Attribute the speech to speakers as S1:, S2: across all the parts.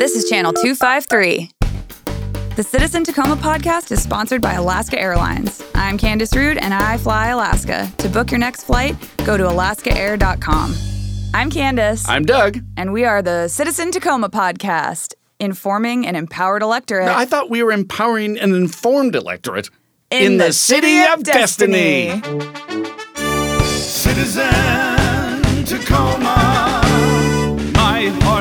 S1: This is Channel 253. The Citizen Tacoma podcast is sponsored by Alaska Airlines. I'm Candice Rude and I fly Alaska. To book your next flight, go to alaskaair.com. I'm Candice.
S2: I'm Doug.
S1: and we are the Citizen Tacoma podcast, informing an empowered electorate
S2: I thought we were empowering an informed electorate
S1: in, the, city of destiny.
S3: Citizen Tacoma, my heart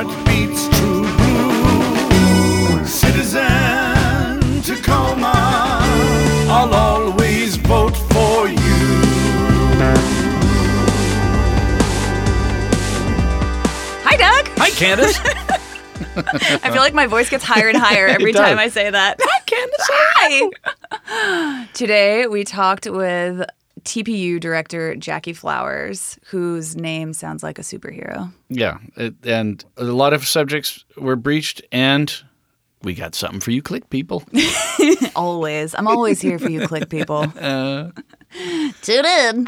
S2: Candace.
S1: I feel like my voice gets higher and higher every time I say that. Hi, Candace. Hi. Today we talked with TPU director Jackie Flowers, whose name sounds like a superhero.
S2: yeah, it, and a lot of subjects were breached, and we got something for you, click people.
S1: Always. I'm always here for you, click people. Uh, Tune in.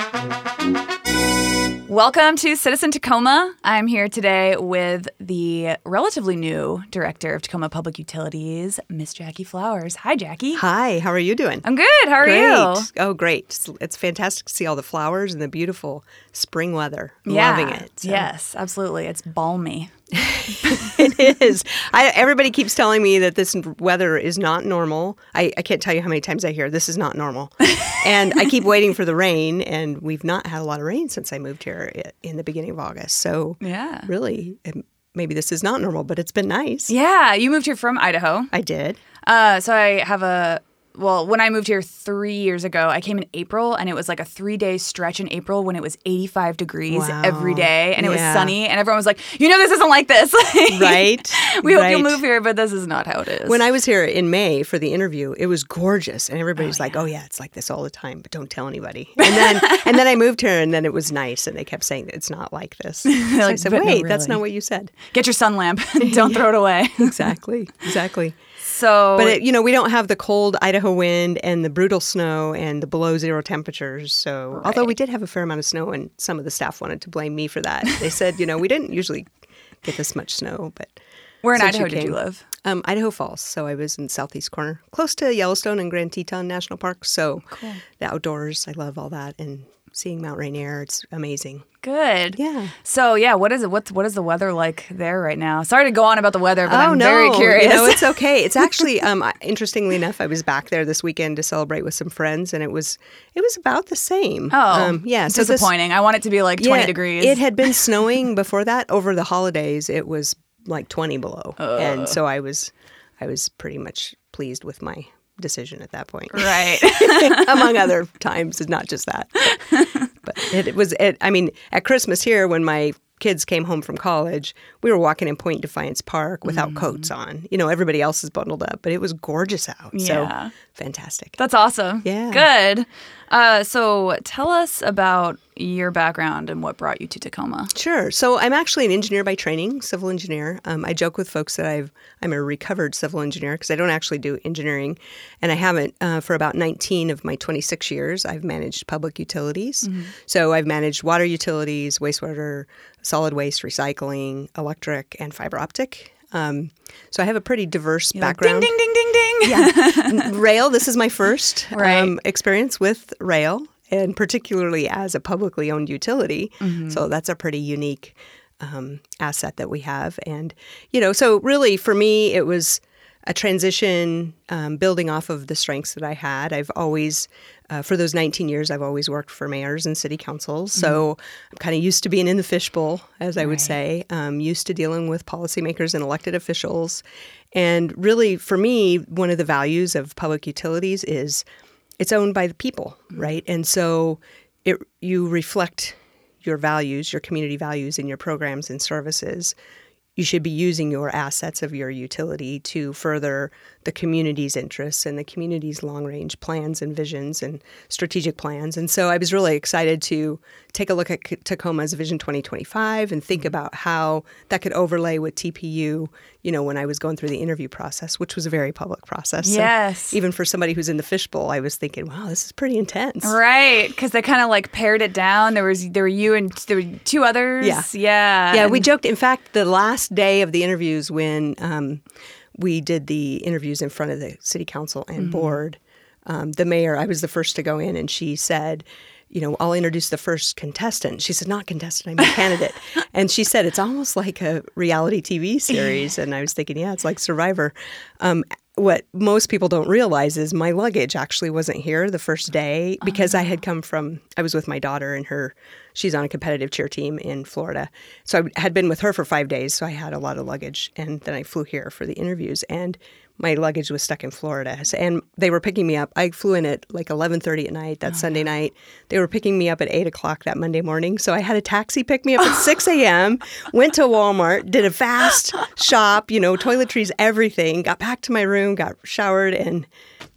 S1: Welcome to Citizen Tacoma. I'm here today with the relatively new director of Tacoma Public Utilities, Miss Jackie Flowers. Hi, Jackie.
S4: Hi, how are you doing?
S1: I'm good. How are
S4: great.
S1: you?
S4: Oh, great. It's, it's fantastic to see all the flowers and the beautiful spring weather.
S1: Yeah.
S4: Loving it. So.
S1: Yes, absolutely. It's balmy.
S4: it is. I, everybody keeps telling me that this weather is not normal. I, I can't tell you how many times I hear this is not normal. and I keep waiting for the rain, and we've not had a lot of rain since I moved here in the beginning of August. So,
S1: Yeah.
S4: really, um, maybe this is not normal, but it's been nice.
S1: Yeah, you moved here from Idaho.
S4: I did.
S1: Uh, so I have a well, when I moved here three years ago, I came in April, and it was like a three-day stretch in April when it was 85 degrees
S4: Wow.
S1: every day, and it was sunny, and everyone was like, "You know, this isn't like this."
S4: Right?
S1: we hope you'll move here, but this is not how it is.
S4: When I was here in May for the interview, it was gorgeous, and everybody's
S1: Oh,
S4: like, "Oh yeah, it's like this all the time, but don't tell anybody." And then, and then I moved here, and then it was nice, and they kept saying it's not like this. So I said,
S1: "But no,
S4: "Wait, that's not what you said."
S1: Get your sun lamp. Don't throw it away.
S4: Exactly, exactly.
S1: So,
S4: But it, you know, we don't have the cold Idaho wind and the brutal snow and the below zero temperatures. So, although we did have a fair amount of snow, and some of the staff wanted to blame me for that. They said, you know, we didn't usually get this much snow, but
S1: where in Idaho did you live?
S4: Um, Idaho Falls. So I was in southeast corner, close to Yellowstone and Grand Teton National Park. So the outdoors, I love all that, and seeing Mount Rainier, it's amazing.
S1: Good.
S4: Yeah.
S1: So yeah, what is it? What's what is the weather like there right now? Sorry to go on about the weather, but I'm
S4: oh no,
S1: very curious.
S4: You know, it's okay. It's actually, um, interestingly enough, I was back there this weekend to celebrate with some friends, and it was it was about the same.
S1: oh,
S4: um, yeah. So this-
S1: disappointing. I want it to be like 20
S4: yeah,
S1: degrees.
S4: It had been snowing before that. Over the holidays, it was like twenty below, and so I was I was pretty much pleased with my decision at that point.
S1: right.
S4: among other times, it's not just that. But it, it was, it, I mean, at Christmas here, when my kids came home from college, we were walking in Point Defiance Park without
S1: Mm.
S4: coats on. You know, everybody else is bundled up, but it was gorgeous out.
S1: Yeah.
S4: So fantastic.
S1: That's awesome.
S4: Yeah.
S1: Good. Uh, so tell us about your background and what brought you to Tacoma.
S4: Sure. So I'm actually an engineer by training, civil engineer. Um, I joke with folks that I've I'm a recovered civil engineer because I don't actually do engineering, and I haven't uh, for about 19 of my 26 years. I've managed public utilities, so I've managed water utilities, wastewater, solid waste, recycling, electric, and fiber optic. Um, so I have a pretty diverse
S1: Ding,
S4: background.
S1: ding, ding, ding, ding. Ding.
S4: Rail. This is my first
S1: Right.
S4: um, experience with rail, and particularly as a publicly owned utility. So that's a pretty unique um, asset that we have. And you know, so really for me, it was a transition um, building off of the strengths that I had. I've always, uh, for those 19 years, I've always worked for mayors and city councils. So I'm kind of used to being in the fishbowl, as I would say, um, used to dealing with policymakers and elected officials. And really, for me, one of the values of public utilities is it's owned by the people, right? And so it, you reflect your values, your community values in your programs and services you should be using your assets of your utility to further the community's interests and the community's long range plans and visions and strategic plans. And so I was really excited to take a look at Tacoma's Vision 2025 and think about how that could overlay with TPU, you know, when I was going through the interview process, which was a very public process. So
S1: Yes.
S4: even for somebody who's in the fishbowl, I was thinking, wow, this is pretty intense.
S1: Right, because they kind of like pared it down. There was there were you and there were two others.
S4: Yeah.
S1: yeah,
S4: Yeah, we joked. In fact, the last day of the interviews when um, we did the interviews in front of the city council and board, um, the mayor, I was the first to go in, and she said, you know, I'll introduce the first contestant. She said, not contestant, I'm a candidate. and she said, it's almost like a reality TV series. And I was thinking, yeah, it's like Survivor. Um, what most people don't realize is my luggage actually wasn't here the first day because I had come from, I was with my daughter and her, she's on a competitive cheer team in Florida. So I had been with her for five days. So I had a lot of luggage. And then I flew here for the interviews. And my luggage was stuck in Florida, So- and they were picking me up. I flew in at like eleven thirty at night that Sunday night. They were picking me up at eight o'clock that Monday morning. So I had a taxi pick me up at six a.m. Went to Walmart, did a fast shop, you know, toiletries, everything. Got back to my room, got showered, and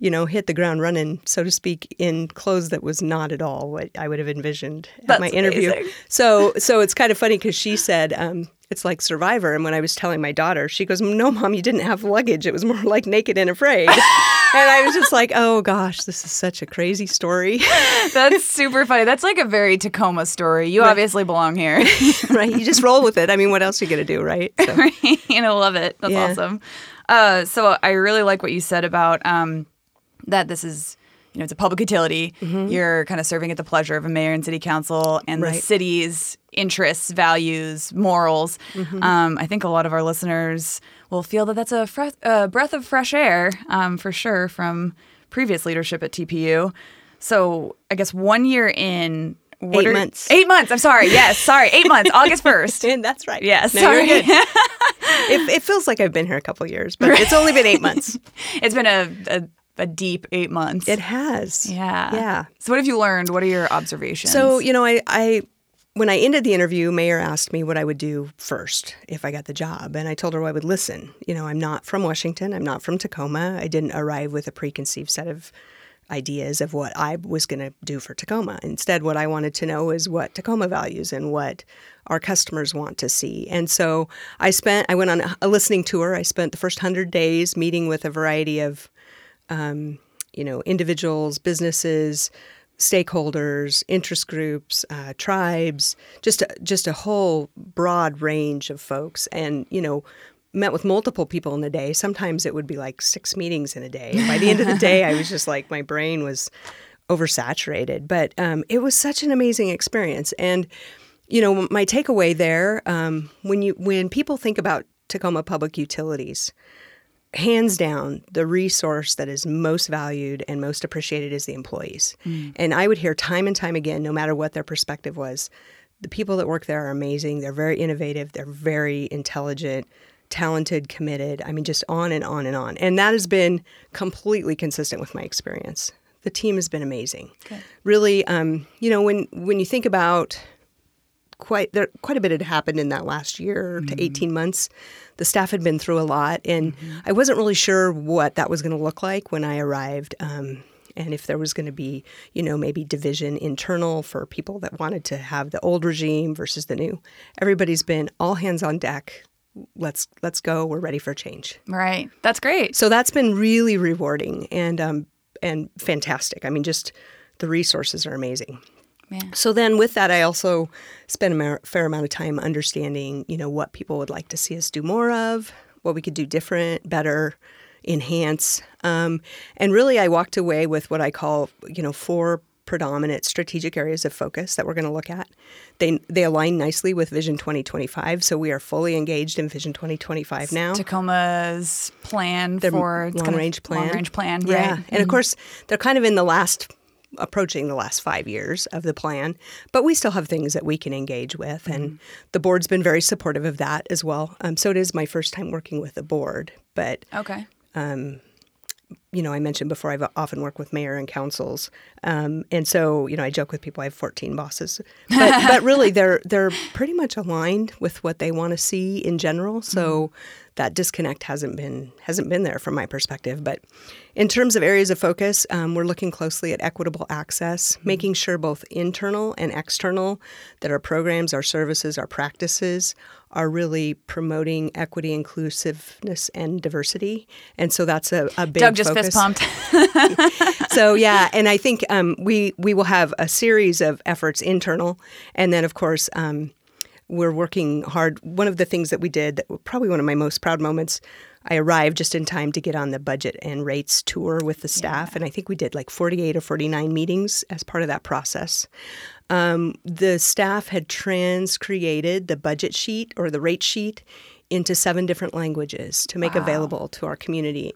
S4: you know, hit the ground running, so to speak, in clothes that was not at all what I would have envisioned at my interview.
S1: amazing.
S4: So, so it's kind of funny because she said um, it's like Survivor, and when I was telling my daughter, she goes, "No, mom, you didn't have luggage. It was more like Naked and Afraid." and I was just like, "Oh gosh, this is such a crazy story."
S1: That's super funny. That's like a very Tacoma story. You obviously belong here.
S4: right? You just roll with it. I mean, what else are you gonna do, right? So,
S1: you know, love it. That's
S4: Yeah.
S1: awesome. Uh, so I really like what you said about um, that. This is, you know, it's a public utility. You're kind of serving at the pleasure of a mayor and city council and the city's interests, values, morals. Um, I think a lot of our listeners will feel that that's a fre- uh, breath of fresh air um, for sure from previous leadership at TPU. So I guess one year in.
S4: Eight
S1: are-
S4: months.
S1: Eight months. I'm sorry. Yes, sorry. Eight months. August first.
S4: and that's right.
S1: Yes,
S4: no,
S1: sorry.
S4: you're good. it, it feels like I've been here a couple years, but it's only been eight months.
S1: It's been a, a, a deep eight months.
S4: It has.
S1: yeah.
S4: Yeah.
S1: So what have you learned? What are your observations?
S4: So, you know, I, I when I ended the interview, Mayor asked me what I would do first if I got the job. And I told her I would listen. You know, I'm not from Washington. I'm not from Tacoma. I didn't arrive with a preconceived set of ideas of what I was going to do for Tacoma. Instead, what I wanted to know is what Tacoma values and what our customers want to see. And so I spent, I went on a listening tour. I spent the first 100 days meeting with a variety of you know, individuals, businesses, stakeholders, interest groups, uh, tribes, just a, just a whole broad range of folks, and you know, met with multiple people in a day. Sometimes it would be like six meetings in a day. By the end of the day, I was just like my brain was oversaturated. But um, it was such an amazing experience, and you know, my takeaway there um, when you when people think about Tacoma Public Utilities hands down, the resource that is most valued and most appreciated is the employees. And I would hear time and time again, no matter what their perspective was, the people that work there are amazing. They're very innovative. They're very intelligent, talented, committed. I mean, just on and on and on. And that has been completely consistent with my experience. The team has been amazing. Really, um, you know, when when you think about quite there quite a bit had happened in that last year to 18 months. The staff had been through a lot, and I wasn't really sure what that was going to look like when I arrived. Um, and if there was going to be, you know, maybe division internal for people that wanted to have the old regime versus the new. Everybody's been all hands on deck. Let's let's go. We're ready for change.
S1: right. That's great.
S4: So that's been really rewarding and um, and fantastic. I mean, just the resources are amazing.
S1: Yeah.
S4: So then, with that, I also spent a fair amount of time understanding, you know, what people would like to see us do more of, what we could do different, better, enhance, um, and really, I walked away with what I call, you know, four predominant strategic areas of focus that we're going to look at. They they align nicely with Vision 2025, so we are fully engaged in Vision 2025 now
S1: Tacoma's plan
S4: their
S1: for
S4: long
S1: kind of
S4: range plan.
S1: Long range plan.
S4: Yeah,
S1: Right.
S4: and of course they're kind of in the last approaching the last five years of the plan, but we still have things that we can engage with, and the board's been very supportive of that as well. Um, so it is my first time working with the board, but
S1: Okay.
S4: you know, I mentioned before, I've often worked with mayor and councils, um, and so you know, I joke with people I have 14 bosses, but but really they're they're pretty much aligned with what they want to see in general. So that disconnect hasn't been hasn't been there from my perspective. But in terms of areas of focus, um, we're looking closely at equitable access, making sure both internal and external that our programs, our services, our practices are really promoting equity, inclusiveness, and diversity. And so that's a, a big
S1: Doug just
S4: focus
S1: fist pumped.
S4: so yeah, and I think um, we we will have a series of efforts internal, and then of course um, we're working hard. One of the things that we did, that were probably one of my most proud moments, I arrived just in time to get on the budget and rates tour with the staff, and I think we did like 48 or 49 meetings as part of that process. Um, the staff had transcreated the budget sheet or the rate sheet into seven different languages to make available to our community.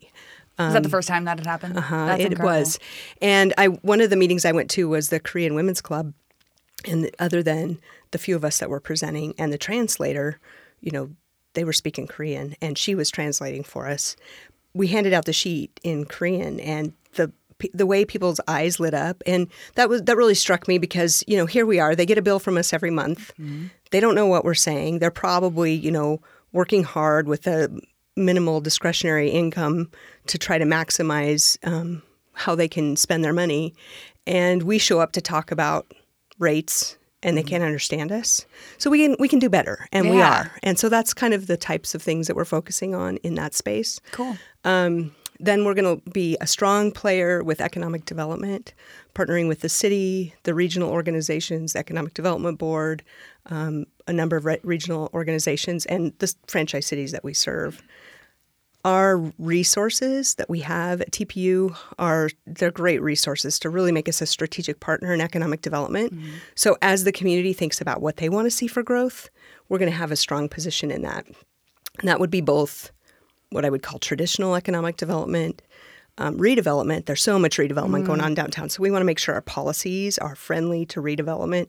S1: Was that the first time that had happened?
S4: Uh,
S1: That's
S4: it
S1: incredible.
S4: was, and I one of the meetings I went to was the Korean Women's Club, and other than the few of us that were presenting and the translator, you know, they were speaking Korean and she was translating for us. We handed out the sheet in Korean, and the the way people's eyes lit up, and that was that really struck me because you know here we are, they get a bill from us every month. They don't know what we're saying. They're probably you know working hard with a minimal discretionary income to try to maximize um, how they can spend their money. And we show up to talk about rates and they can't understand us. So we can we can do better and we are. And so that's kind of the types of things that we're focusing on in that space.
S1: Cool.
S4: Um, then we're going to be a strong player with economic development, partnering with the city, the regional organizations, the Economic Development Board, um, a number of re- regional organizations, and the franchise cities that we serve. Our resources that we have at TPU are they're great resources to really make us a strategic partner in economic development. So as the community thinks about what they want to see for growth, we're going to have a strong position in that. And that would be both what I would call traditional economic development, um, redevelopment. There's so much redevelopment going on downtown. So we want to make sure our policies are friendly to redevelopment.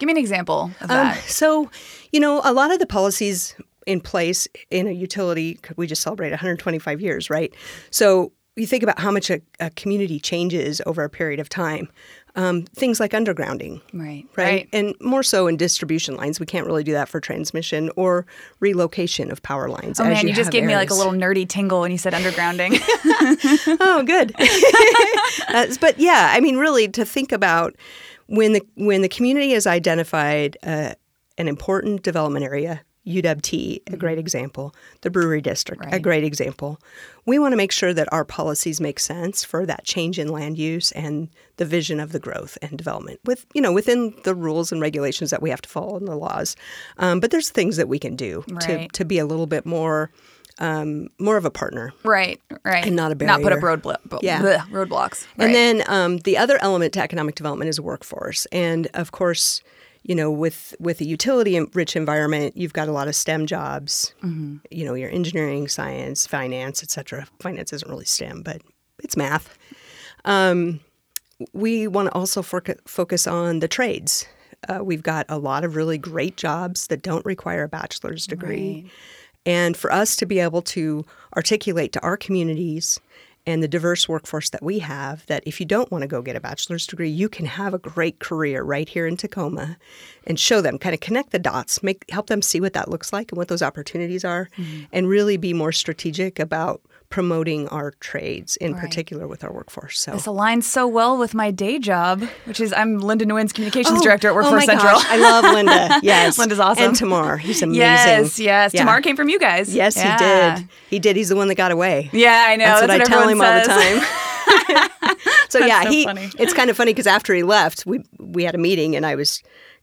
S1: Give me an example of
S4: Um,
S1: that.
S4: so, you know, a lot of the policies in place in a utility, we just celebrate 125 years, right? So you think about how much a, a community changes over a period of time. Um, things like undergrounding,
S1: Right.
S4: right? And more so in distribution lines. We can't really do that for transmission or relocation of power lines.
S1: Oh man, you, just
S4: have
S1: gave me like a little nerdy tingle when you said undergrounding.
S4: oh, good. Uh, but yeah, I mean, really, to think about when the when the community has identified uh, an important development area, UWT, a great example, the Brewery District, a
S1: Mm-hmm.
S4: Great example. We want to make sure that our policies make sense for that change in land use and the vision of the growth and development, with you know within the rules and regulations that we have to follow and the laws. Um, but there's things that we can do to
S1: Right.
S4: to be a little bit more. Um, more of a partner
S1: right. Right.
S4: And not a
S1: Not put up
S4: barrier.
S1: road blo-
S4: Yeah.
S1: bleh, roadblocks. Right.
S4: And then um, the other element to economic development is workforce, and of course, you know, with with a utility-rich environment, you've got a lot of STEM jobs. You know, your engineering, science, finance, etc. Finance isn't really STEM, but it's math. Um, we want to also foc- focus on the trades. Uh, we've got a lot of really great jobs that don't require a bachelor's degree. And for us to be able to articulate to our communities and the diverse workforce that we have that if you don't want to go get a bachelor's degree, you can have a great career right here in Tacoma and show them, kind of connect the dots, make help them see what that looks like and what those opportunities are, mm-hmm. and really be more strategic about promoting our trades, in
S1: Right.
S4: particular with our workforce. So
S1: this aligns so well with my day job, which is I'm Linda Nguyen's communications oh, director at
S4: oh
S1: Workforce
S4: my
S1: Central.
S4: Gosh, I love Linda. Yes,
S1: Linda's awesome.
S4: And Tamar, he's amazing.
S1: Yes, yes.
S4: Yeah.
S1: Tamar came from you guys.
S4: Yes,
S1: Yeah.
S4: he did. He did. He's the one that got away.
S1: Yeah, I know.
S4: That's, what I tell him all the
S1: says.
S4: time. so yeah,
S1: so
S4: he.
S1: funny.
S4: It's kind of funny because after he left, we we had a meeting and I was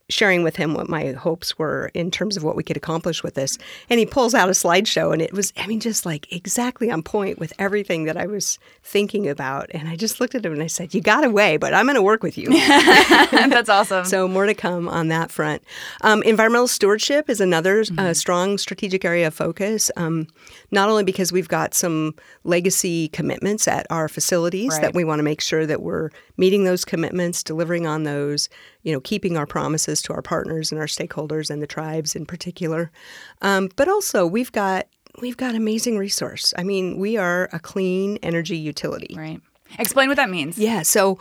S4: sharing with him what my hopes were in terms of what we could accomplish with this. And he pulls out a slideshow and it was, I mean, just like exactly on point with everything that I was thinking about. And I just looked at him and I said, "You got away, but I'm going to work with you."
S1: That's awesome.
S4: So more to come on that front. Um, environmental stewardship is another
S1: Mm-hmm.
S4: uh, strong strategic area of focus. Um, not only because we've got some legacy commitments at our facilities
S1: Right.
S4: that we want to make sure that we're meeting those commitments, delivering on those, you know, keeping our promises to our partners and our stakeholders and the tribes in particular. Um, but also we've got we've got amazing resource. I mean, we are a clean energy utility.
S1: right. Explain what that means.
S4: Yeah. So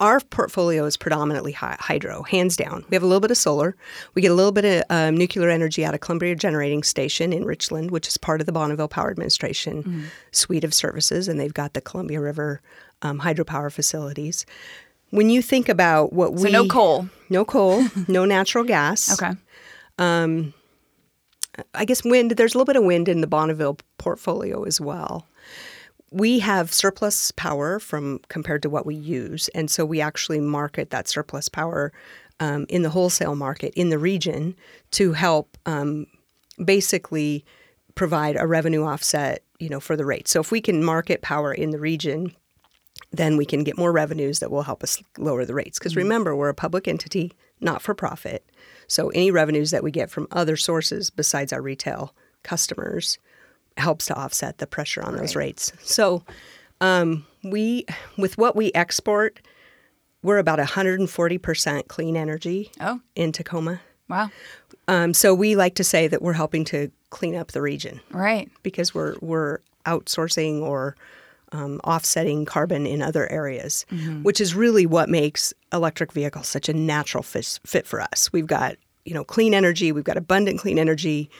S4: our portfolio is predominantly hydro, hands down. We have a little bit of solar. We get a little bit of um, nuclear energy out of Columbia Generating Station in Richland, which is part of the Bonneville Power Administration
S1: Mm-hmm.
S4: suite of services, and they've got the Columbia River um, hydropower facilities. When you think about what we So
S1: no coal.
S4: no coal, no natural gas.
S1: Okay.
S4: I guess wind, there's a little bit of wind in the Bonneville portfolio as well. We have surplus power from compared to what we use, and so we actually market that surplus power um, in the wholesale market in the region to help um, basically provide a revenue offset, you know, for the rate. So if we can market power in the region, then we can get more revenues that will help us lower the rates. Because remember, we're a public entity, not for profit. So any revenues that we get from other sources besides our retail customers helps to offset the pressure on those rates. So um, we, with what we export, we're about 140% clean energy
S1: Oh,
S4: in Tacoma.
S1: wow.
S4: Um, so we like to say that we're helping to clean up the region
S1: Right.
S4: because we're we're outsourcing or um, offsetting carbon in other areas, which is really what makes electric vehicles such a natural fit, fit for us. We've got you know clean energy, we've got abundant clean energy.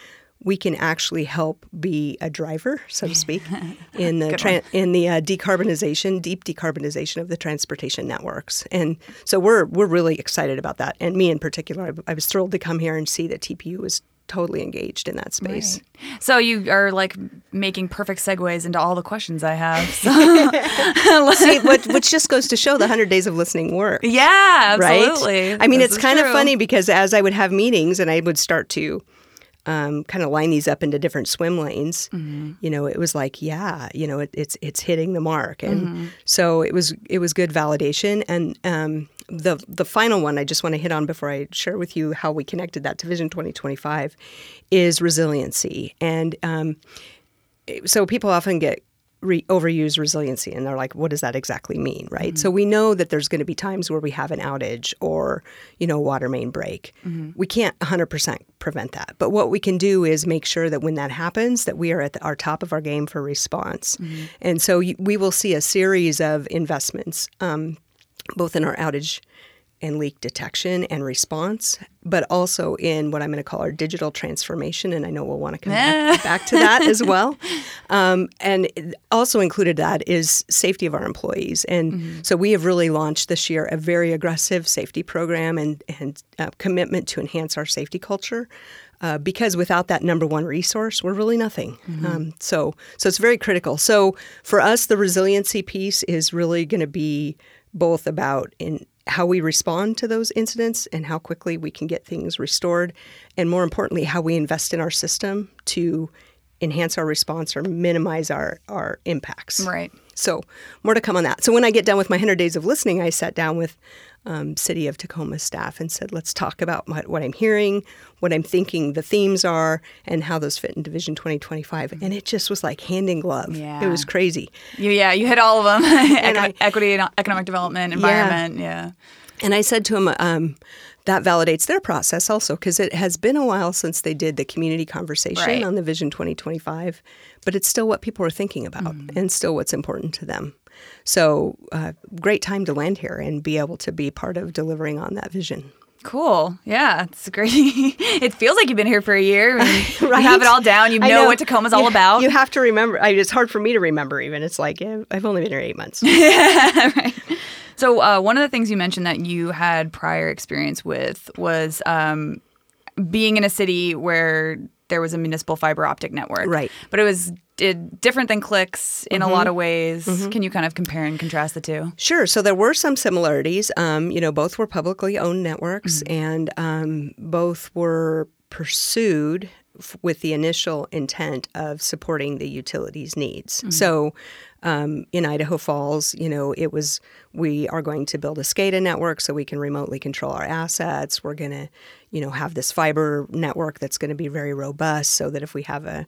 S4: We can actually help be a driver, so to speak, in the tran in the uh, decarbonization, deep decarbonization of the transportation networks. And so we're we're really excited about that. And me in particular, I, I was thrilled to come here and see that TPU was totally engaged in that space.
S1: So you are like making perfect segues into all the questions I have. So,
S4: See, what, which just goes to show the 100 days of listening work.
S1: yeah,
S4: Right?
S1: absolutely.
S4: I mean,
S1: This
S4: it's kind of funny because as I would have meetings and I would start to um, kind of line these up into different swim lanes,
S1: Mm-hmm.
S4: you know, it was like, yeah, you know, it, it's it's hitting the mark, and
S1: Mm-hmm.
S4: so it was it was good validation. And um, the the final one I just want to hit on before I share with you how we connected that to Vision 2025 is resiliency, and um, so people often get re- overuse resiliency and they're like what does that exactly mean? Right? Mm-hmm. So we know that there's going to be times where we have an outage or you know water main break. Mm-hmm. We can't 100% prevent that but what we can do is make sure that when that happens that we are at the, our top of our game for response. Mm-hmm. And so y- we will see a series of investments um, both in our outage and leak detection and response, but also in what I'm going to call our digital transformation. And I know we'll want to come back, back to that as well. Um, and also included that is safety of our employees. And so we have really launched this year a very aggressive safety program and, and uh, commitment to enhance our safety culture. Uh, because without that number one resource, we're really nothing. Um, so, so it's very critical. So for us, the resiliency piece is really going to be both about in how we respond to those incidents and how quickly we can get things restored, and more importantly, how we invest in our system to enhance our response or minimize our our impacts.
S1: Right.
S4: So more to come on that. So when I get done with my 100 days of listening, I sat down with um, City of Tacoma staff and said, let's talk about what, what I'm hearing, what I'm thinking the themes are, and how those fit into Vision 2025. And it just was like hand in glove.
S1: Yeah.
S4: It was crazy.
S1: You, yeah, you hit all of them. Eco-
S4: I-
S1: equity and economic development, environment. Yeah.
S4: And I said to him, um, that validates their process also because it has been a while since they did the community conversation
S1: Right.
S4: on the Vision 2025, but it's still what people are thinking about
S1: Mm-hmm.
S4: and still what's important to them. So, uh, great time to land here and be able to be part of delivering on that vision.
S1: Cool. Yeah, it's great. it feels like you've been here for a year. Mean, You have it all down. You
S4: I
S1: know, what Tacoma's all about.
S4: You have to remember. I, it's hard for me to remember. Even it's like eh, I've only been here eight months.
S1: So uh, one of the things you mentioned that you had prior experience with was um, being in a city where there was a municipal fiber optic network.
S4: Right.
S1: But it was it, different than clicks in a lot of ways. Can you kind of compare and contrast the two?
S4: Sure. So there were some similarities. Um, you know, both were publicly owned networks, and um, both were pursued f- with the initial intent of supporting the utilities needs. So. Um, in Idaho Falls, you know, it was we are going to build a SCADA network so we can remotely control our assets. We're going to, you know, have this fiber network that's going to be very robust so that if we have a,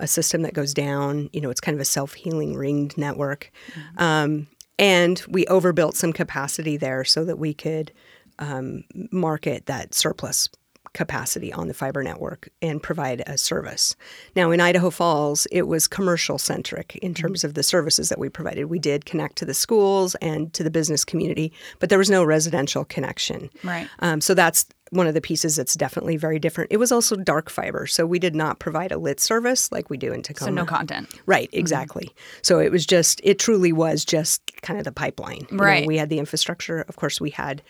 S4: a system that goes down, you know, it's kind of a self healing ringed network. Um, and we overbuilt some capacity there so that we could um, market that surplus capacity on the fiber network and provide a service. Now, in Idaho Falls, it was commercial centric in terms of the services that we provided. We did connect to the schools and to the business community, but there was no residential connection.
S1: Right.
S4: Um, so that's one of the pieces that's definitely very different. It was also dark fiber, so we did not provide a lit service like we do in Tacoma.
S1: So no content.
S4: Right, exactly. So it was just, it truly was just kind of the pipeline. You know,
S1: Right.
S4: we had the infrastructure. Of course, we had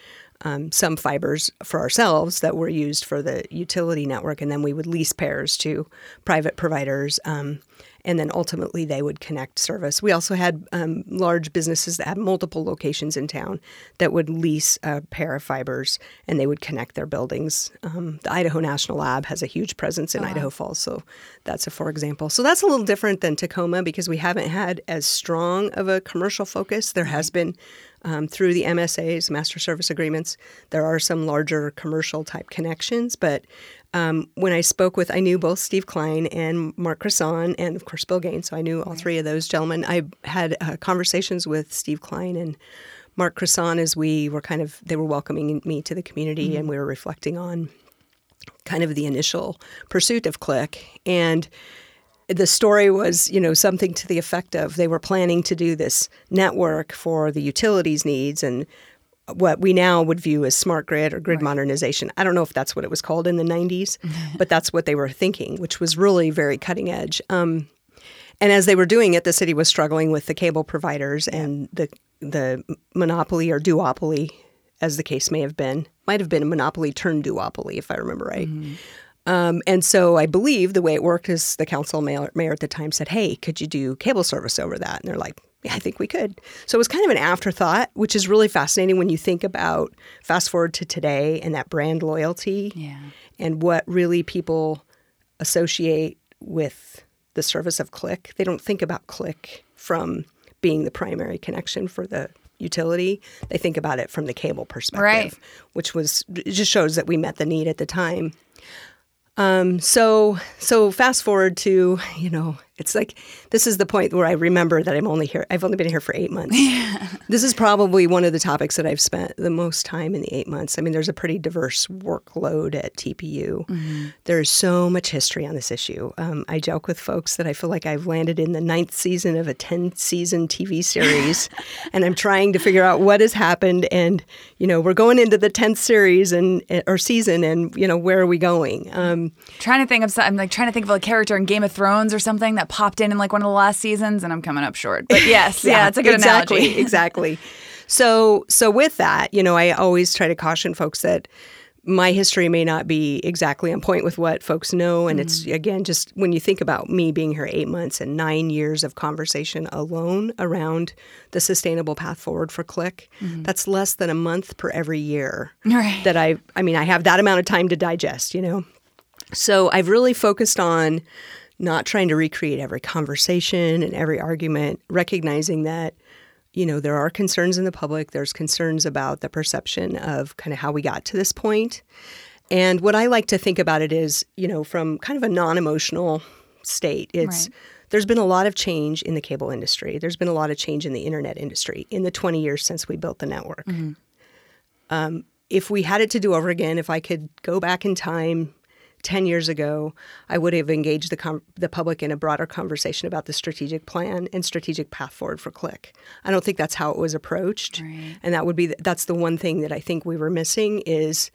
S4: um, some fibers for ourselves that were used for the utility network, and then we would lease pairs to private providers. Um, and then ultimately they would connect service. We also had um, large businesses that had multiple locations in town that would lease a pair of fibers and they would connect their buildings. Um, the Idaho National Lab has a huge presence in Idaho Falls, so that's a for example. So that's a little different than Tacoma because we haven't had as strong of a commercial focus. There has been um, through the MSAs, master service agreements. There are some larger commercial type connections, but um, when I spoke with, I knew both Steve Klein and Mark Crisson, and of course Bill Gaines. So I knew all three of those gentlemen. I had uh, conversations with Steve Klein and Mark Crisson as we were kind of they were welcoming me to the community, and we were reflecting on kind of the initial pursuit of Click and the story was, you know, something to the effect of they were planning to do this network for the utilities needs and what we now would view as smart grid or grid modernization. I don't know if that's what it was called in the 90s, but that's what they were thinking, which was really very cutting edge. Um, and as they were doing it, the city was struggling with the cable providers and the the monopoly or duopoly, as the case may have been. Might have been a monopoly turned duopoly, if I remember right. Um, and so I believe the way it worked is the council mayor, mayor at the time said, "Hey, could you do cable service over that?" And they're like, "Yeah, I think we could." So it was kind of an afterthought, which is really fascinating when you think about fast forward to today and that brand loyalty
S1: Yeah.
S4: and what really people associate with the service of Click. They don't think about Click from being the primary connection for the utility. They think about it from the cable perspective,
S1: Right.
S4: which was it just shows that we met the need at the time. Um, so so fast forward to you know it's like this is the point where I remember that I'm only here. I've only been here for eight months. This is probably one of the topics that I've spent the most time in the eight months. I mean, there's a pretty diverse workload at TPU. There's so much history on this issue. Um, I joke with folks that I feel like I've landed in the ninth season of a 10 season TV series, and I'm trying to figure out what has happened. And, you know, we're going into the 10th series and or season, and, you know, where are we going? Um,
S1: Trying to think of some, I'm like trying to think of a character in Game of Thrones or something that popped in in like one of the last seasons, and I'm coming up short. But yes, yeah, it's a good
S4: exactly,
S1: analogy.
S4: exactly. So, so with that, you know, I always try to caution folks that my history may not be exactly on point with what folks know, and it's
S1: Mm-hmm.
S4: again just when you think about me being here eight months and nine years of conversation alone around the sustainable path forward for Click, that's less than a month per every year
S1: Mm-hmm. Right.
S4: that I. I mean, I have that amount of time to digest, you know. So I've really focused on not trying to recreate every conversation and every argument, recognizing that, you know, there are concerns in the public, there's concerns about the perception of kind of how we got to this point. And what I like to think about it is, you know, from kind of a non emotional state, it's
S1: Right.
S4: there's been a lot of change in the cable industry. There's been a lot of change in the internet industry in the 20 years since we built the network. Um, if we had it to do over again, if I could go back in time 10 years ago, I would have engaged the, com- the public in a broader conversation about the strategic plan and strategic path forward for Click. I don't think that's how it was approached.
S1: Right.
S4: And that would be, the, that's the one thing that I think we were missing is,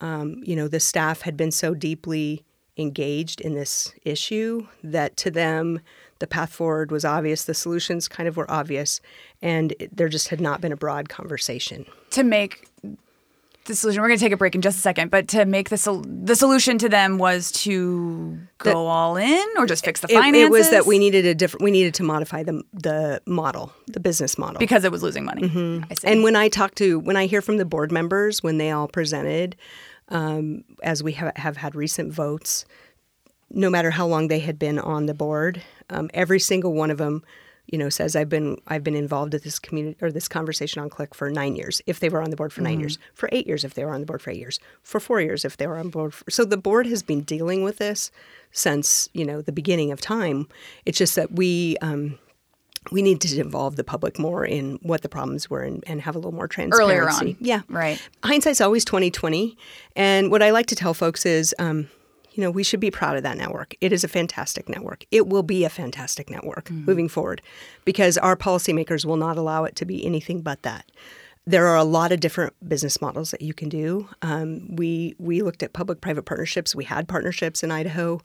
S4: um, you know, the staff had been so deeply engaged in this issue that to them, the path forward was obvious, the solutions kind of were obvious, and there just had not been a broad conversation.
S1: to make the solution. We're going to take a break in just a second, but to make the sol- the solution to them was to go
S4: The-
S1: all in or just fix the
S4: It,
S1: finances.
S4: it was that we needed a different. We needed to modify the the model, the business model.
S1: because it was losing money.
S4: Mm-hmm. and when I talk to, when I hear from the board members, when they all presented, um, as we have, have had recent votes, no matter how long they had been on the board, um, every single one of them, you know, says I've been I've been involved with this community or this conversation on Click for nine years. If they were on the board for 9 years, for eight years, if they were on the board for eight years, for four years, if they were on board. For, so the board has been dealing with this since you know the beginning of time. It's just that we. Um, we need to involve the public more in what the problems were and, and have a little more transparency.
S1: Earlier on.
S4: yeah,
S1: Right.
S4: Hindsight's always twenty twenty, and what I like to tell folks is, um, you know, we should be proud of that network. It is a fantastic network. It will be a fantastic network moving forward, because our policymakers will not allow it to be anything but that. There are a lot of different business models that you can do. Um, we we looked at public-private partnerships. We had partnerships in Idaho.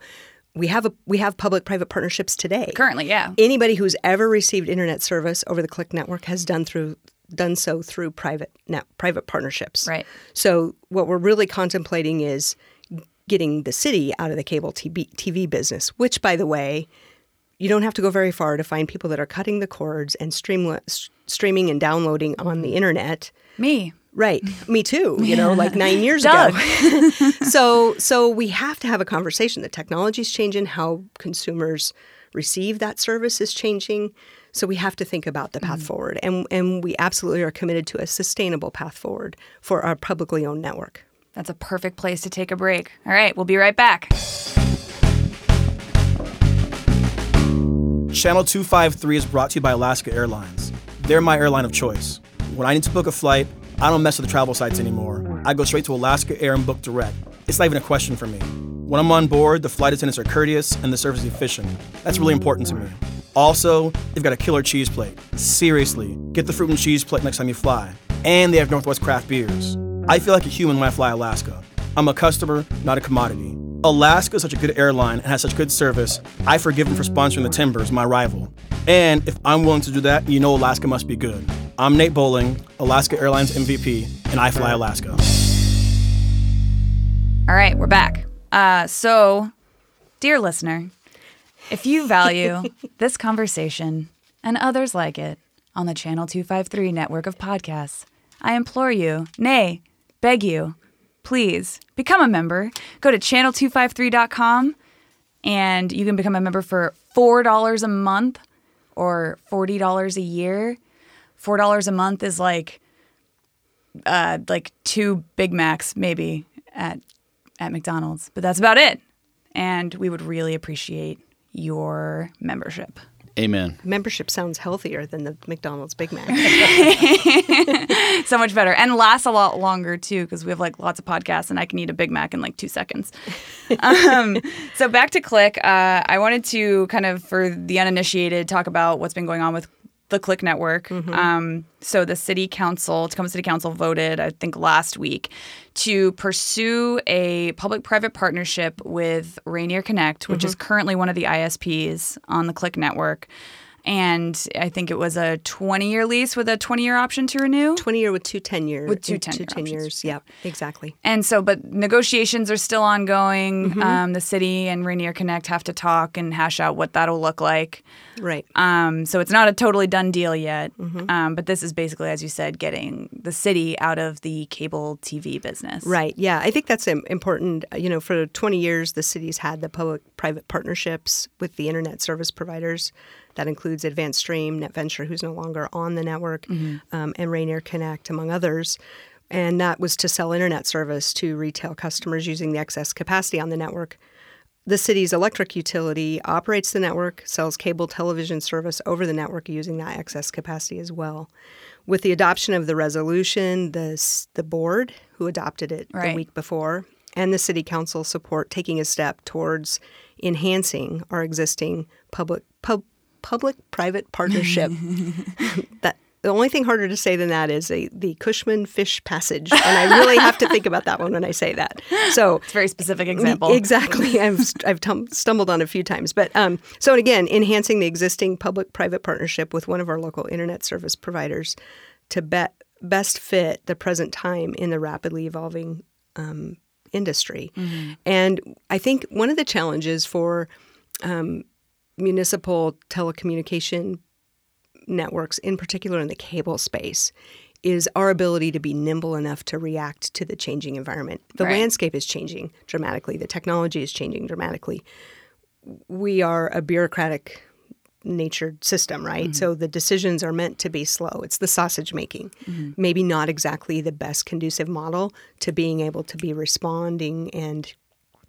S4: We have a we have public-private partnerships today
S1: Currently, yeah.
S4: anybody who's ever received internet service over the Click network has done through done so through private net, private partnerships.
S1: Right.
S4: So what we're really contemplating is getting the city out of the cable TV, TV business, which, by the way, you don't have to go very far to find people that are cutting the cords and stream, streaming and downloading on the internet.
S1: Me.
S4: Right. Me too. You know, like nine years ago. so so we have to have a conversation. The technology's changing, how consumers receive that service is changing. So we have to think about the path mm-hmm. forward. And and we absolutely are committed to a sustainable path forward for our publicly owned network.
S1: That's a perfect place to take a break. All right, we'll be right back.
S5: Channel 253 is brought to you by Alaska Airlines. They're my airline of choice. When I need to book a flight, I don't mess with the travel sites anymore. I go straight to Alaska Air and book direct. It's not even a question for me. When I'm on board, the flight attendants are courteous and the service is efficient. That's really important to me. Also, they've got a killer cheese plate. Seriously, get the fruit and cheese plate next time you fly. And they have Northwest craft beers. I feel like a human when I fly Alaska. I'm a customer, not a commodity. Alaska is such a good airline and has such good service. I forgive them for sponsoring the Timbers, my rival. And if I'm willing to do that, you know Alaska must be good. I'm Nate Bowling, Alaska Airlines MVP, and I fly Alaska.
S1: All right, we're back. Uh, so, dear listener, if you value this conversation and others like it on the Channel 253 network of podcasts, I implore you, nay, beg you, please become a member. Go to channel253.com and you can become a member for $4 a month or $40 a year. $4 a month is like uh, like two Big Macs maybe at at McDonald's, but that's about it. And we would really appreciate your membership.
S2: Amen.
S4: Membership sounds healthier than the McDonald's Big Mac.
S1: so much better and lasts a lot longer too because we have like lots of podcasts and I can eat a Big Mac in like two seconds. um, so back to Click, uh, I wanted to kind of for the uninitiated talk about what's been going on with the Click Network. Um, so the City Council, Tacoma City Council, voted I think last week to pursue a public-private partnership with Rainier Connect, which is currently one of the ISPs on the Click Network. And I think it was a 20-year lease with a 20-year option to renew.
S4: 20 year with two 10 year.
S1: With two 10-year options.
S4: years. Yeah, exactly.
S1: And so, but negotiations are still ongoing. Um, the city and Rainier Connect have to talk and hash out what that'll look like.
S4: Right.
S1: Um, so it's not a totally done deal yet. Um, but this is basically, as you said, getting the city out of the cable TV business.
S4: Right. Yeah. I think that's important. You know, for 20 years, the city's had the public private partnerships with the internet service providers. That includes Advanced Stream, NetVenture, who's no longer on the network, um, and Rainier Connect, among others. And that was to sell internet service to retail customers using the excess capacity on the network. The city's electric utility operates the network, sells cable television service over the network using that excess capacity as well. With the adoption of the resolution, the the board who adopted it
S1: Right.
S4: the week before and the city council support taking a step towards enhancing our existing public pub, public private partnership. that the only thing harder to say than that is a, the Cushman fish passage, and I really have to think about that one when I say that. So
S1: It's a very specific example.
S4: Exactly. I've, I've tum- stumbled on a few times. But um, so, again, enhancing the existing public private partnership with one of our local internet service providers to be- best fit the present time in the rapidly evolving um, industry. And I think one of the challenges for um, municipal telecommunication networks, in particular in the cable space, is our ability to be nimble enough to react to the changing environment. The
S1: Right.
S4: landscape is changing dramatically, the technology is changing dramatically. We are a bureaucratic natured system, right? Mm-hmm. So the decisions are meant to be slow. It's the sausage making. Mm-hmm. Maybe not exactly the best conducive model to being able to be responding and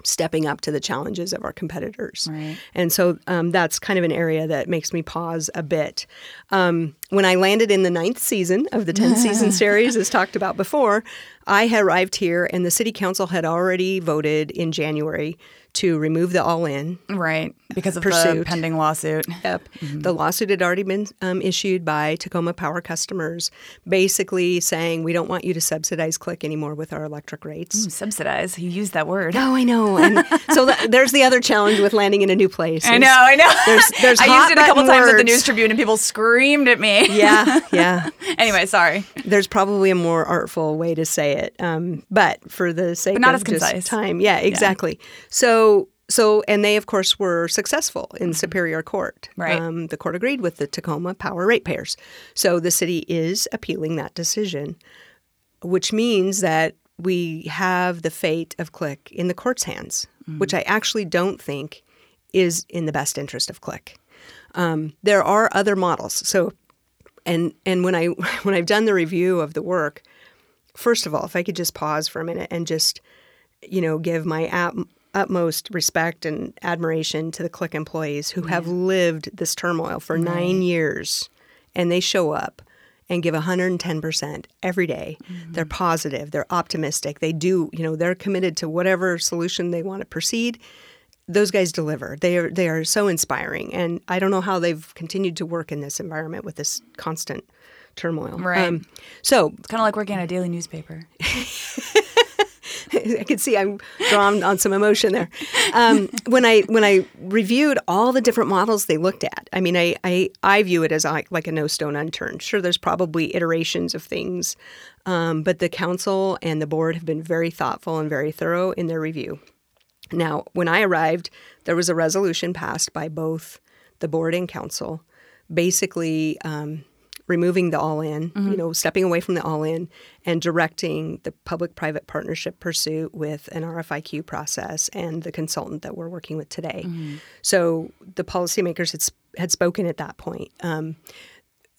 S4: stepping up to the challenges of our competitors.
S1: Right.
S4: And so um, that's kind of an area that makes me pause a bit. Um, when I landed in the ninth season of the 10 season series, as talked about before, I had arrived here, and the city council had already voted in January to remove the all-in.
S1: Right. Because of the pending lawsuit.
S4: Yep. The lawsuit had already been um, issued by Tacoma Power customers, basically saying we don't want you to subsidize Click anymore with our electric rates.
S1: Subsidize. You used that word.
S4: Oh, I know. And so th- there's the other challenge with landing in a new place.
S1: I know, I know.
S4: There's- there's
S1: I used it a couple
S4: button
S1: times at the. News Tribune and people screamed at me.
S4: Yeah, yeah.
S1: anyway, sorry.
S4: There's probably a more artful way to say it, um, but for the sake
S1: But not
S4: of
S1: as
S4: just
S1: concise.
S4: time, yeah, exactly. So, so, and they of course were successful in Superior Court.
S1: Mm-hmm. Right.
S4: Um, the court agreed with the Tacoma Power ratepayers. So the city is appealing that decision, which means that we have the fate of Click in the court's hands,
S1: Mm-hmm.
S4: which I actually don't think is in the best interest of Click. Um, there are other models. So and and when I when I've done the review of the work, first of all, if I could just pause for a minute and just you know give my at, utmost respect and admiration to the Click employees who have lived this turmoil for nine years, and they show up and give 110% every day. They're positive, they're optimistic, they do, you know, they're committed to whatever solution they want to proceed. Those guys deliver. They are they are so inspiring, and I don't know how they've continued to work in this environment with this constant turmoil. Um,
S1: Right.
S4: so
S1: It's kind of like working at a daily newspaper.
S4: I can see I'm drawn on some emotion there. Um, when I when I reviewed all the different models they looked at, I mean, I I, I view it as like, like a no stone unturned. Sure, there's probably iterations of things, um, but the council and the board have been very thoughtful and very thorough in their review. Now, when I arrived, there was a resolution passed by both the board and council, basically um, removing the all-in, you know, stepping away from the all-in, and directing the public-private partnership pursuit with an RFIQ process and the consultant that we're working with today. So the policymakers had, had spoken at that point. Um,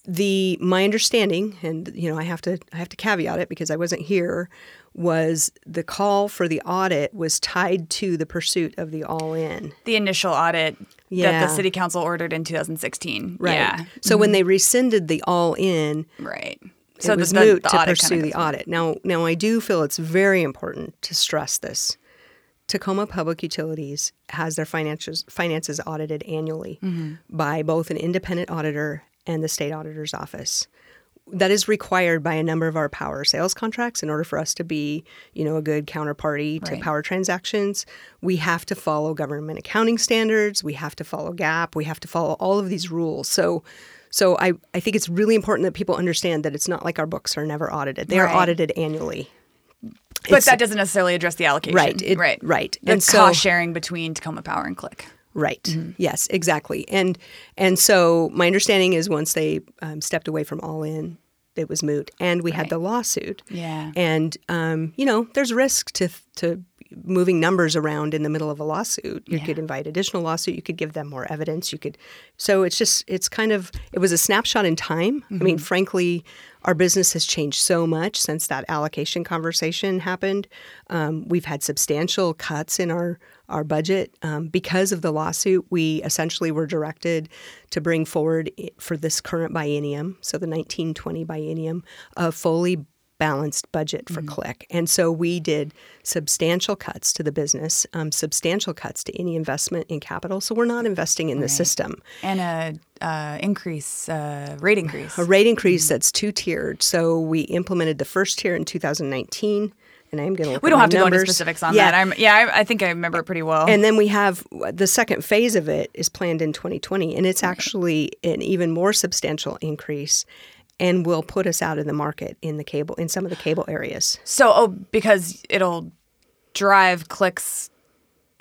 S4: the my understanding and you know I have to I have to caveat it because I wasn't here was the call for the audit was tied to the pursuit of the all in
S1: The initial audit that the city council ordered in 2016.
S4: right
S1: Yeah.
S4: so when they rescinded the all in
S1: Right.
S4: it was
S1: the-
S4: moot
S1: the
S4: to pursue the audit now now I do feel it's very important to stress this Tacoma Public Utilities has their finances finances audited annually
S1: Mm-hmm.
S4: by both an independent auditor and the state auditor's office. That is required by a number of our power sales contracts in order for us to be, you know, a good counterparty to
S1: Right.
S4: power transactions. We have to follow government accounting standards. We have to follow GAAP. We have to follow all of these rules. So, so I, I think it's really important that people understand that it's not like our books are never audited. They
S1: Right.
S4: are audited annually.
S1: But
S4: It's-
S1: that doesn't necessarily address the allocation.
S4: Right, it-
S1: right.
S4: right.
S1: The
S4: And so-
S1: cost sharing between Tacoma Power and Click.
S4: Right. Yes, exactly. And and so my understanding is once they um, stepped away from all in, it was moot, and we had the lawsuit.
S1: Yeah.
S4: And um, you know, there's risk to to moving numbers around in the middle of a lawsuit. You
S1: Yeah.
S4: could invite additional lawsuit. You could give them more evidence. You could. So it's just it's kind of it was a snapshot in time. I mean, frankly. Our business has changed so much since that allocation conversation happened. Um, we've had substantial cuts in our our budget um, because of the lawsuit. We essentially were directed to bring forward for this current biennium, so the 1920 biennium, a fully balanced budget for Click. And so we did substantial cuts to the business, um, substantial cuts to any investment in capital. So we're not investing in the system.
S1: And a uh, increase, uh, rate increase.
S4: A rate increase that's two tiered. So we implemented the first tier in 2019. And I'm going to
S1: we don't have to go into specifics on
S4: Yeah.
S1: that. I'm, yeah, I, I think I remember it pretty well.
S4: And then we have the second phase of it is planned in 2020, and it's actually an even more substantial increase, and will put us out of the market in the cable in some of the cable areas.
S1: so, oh, because it'll drive Click's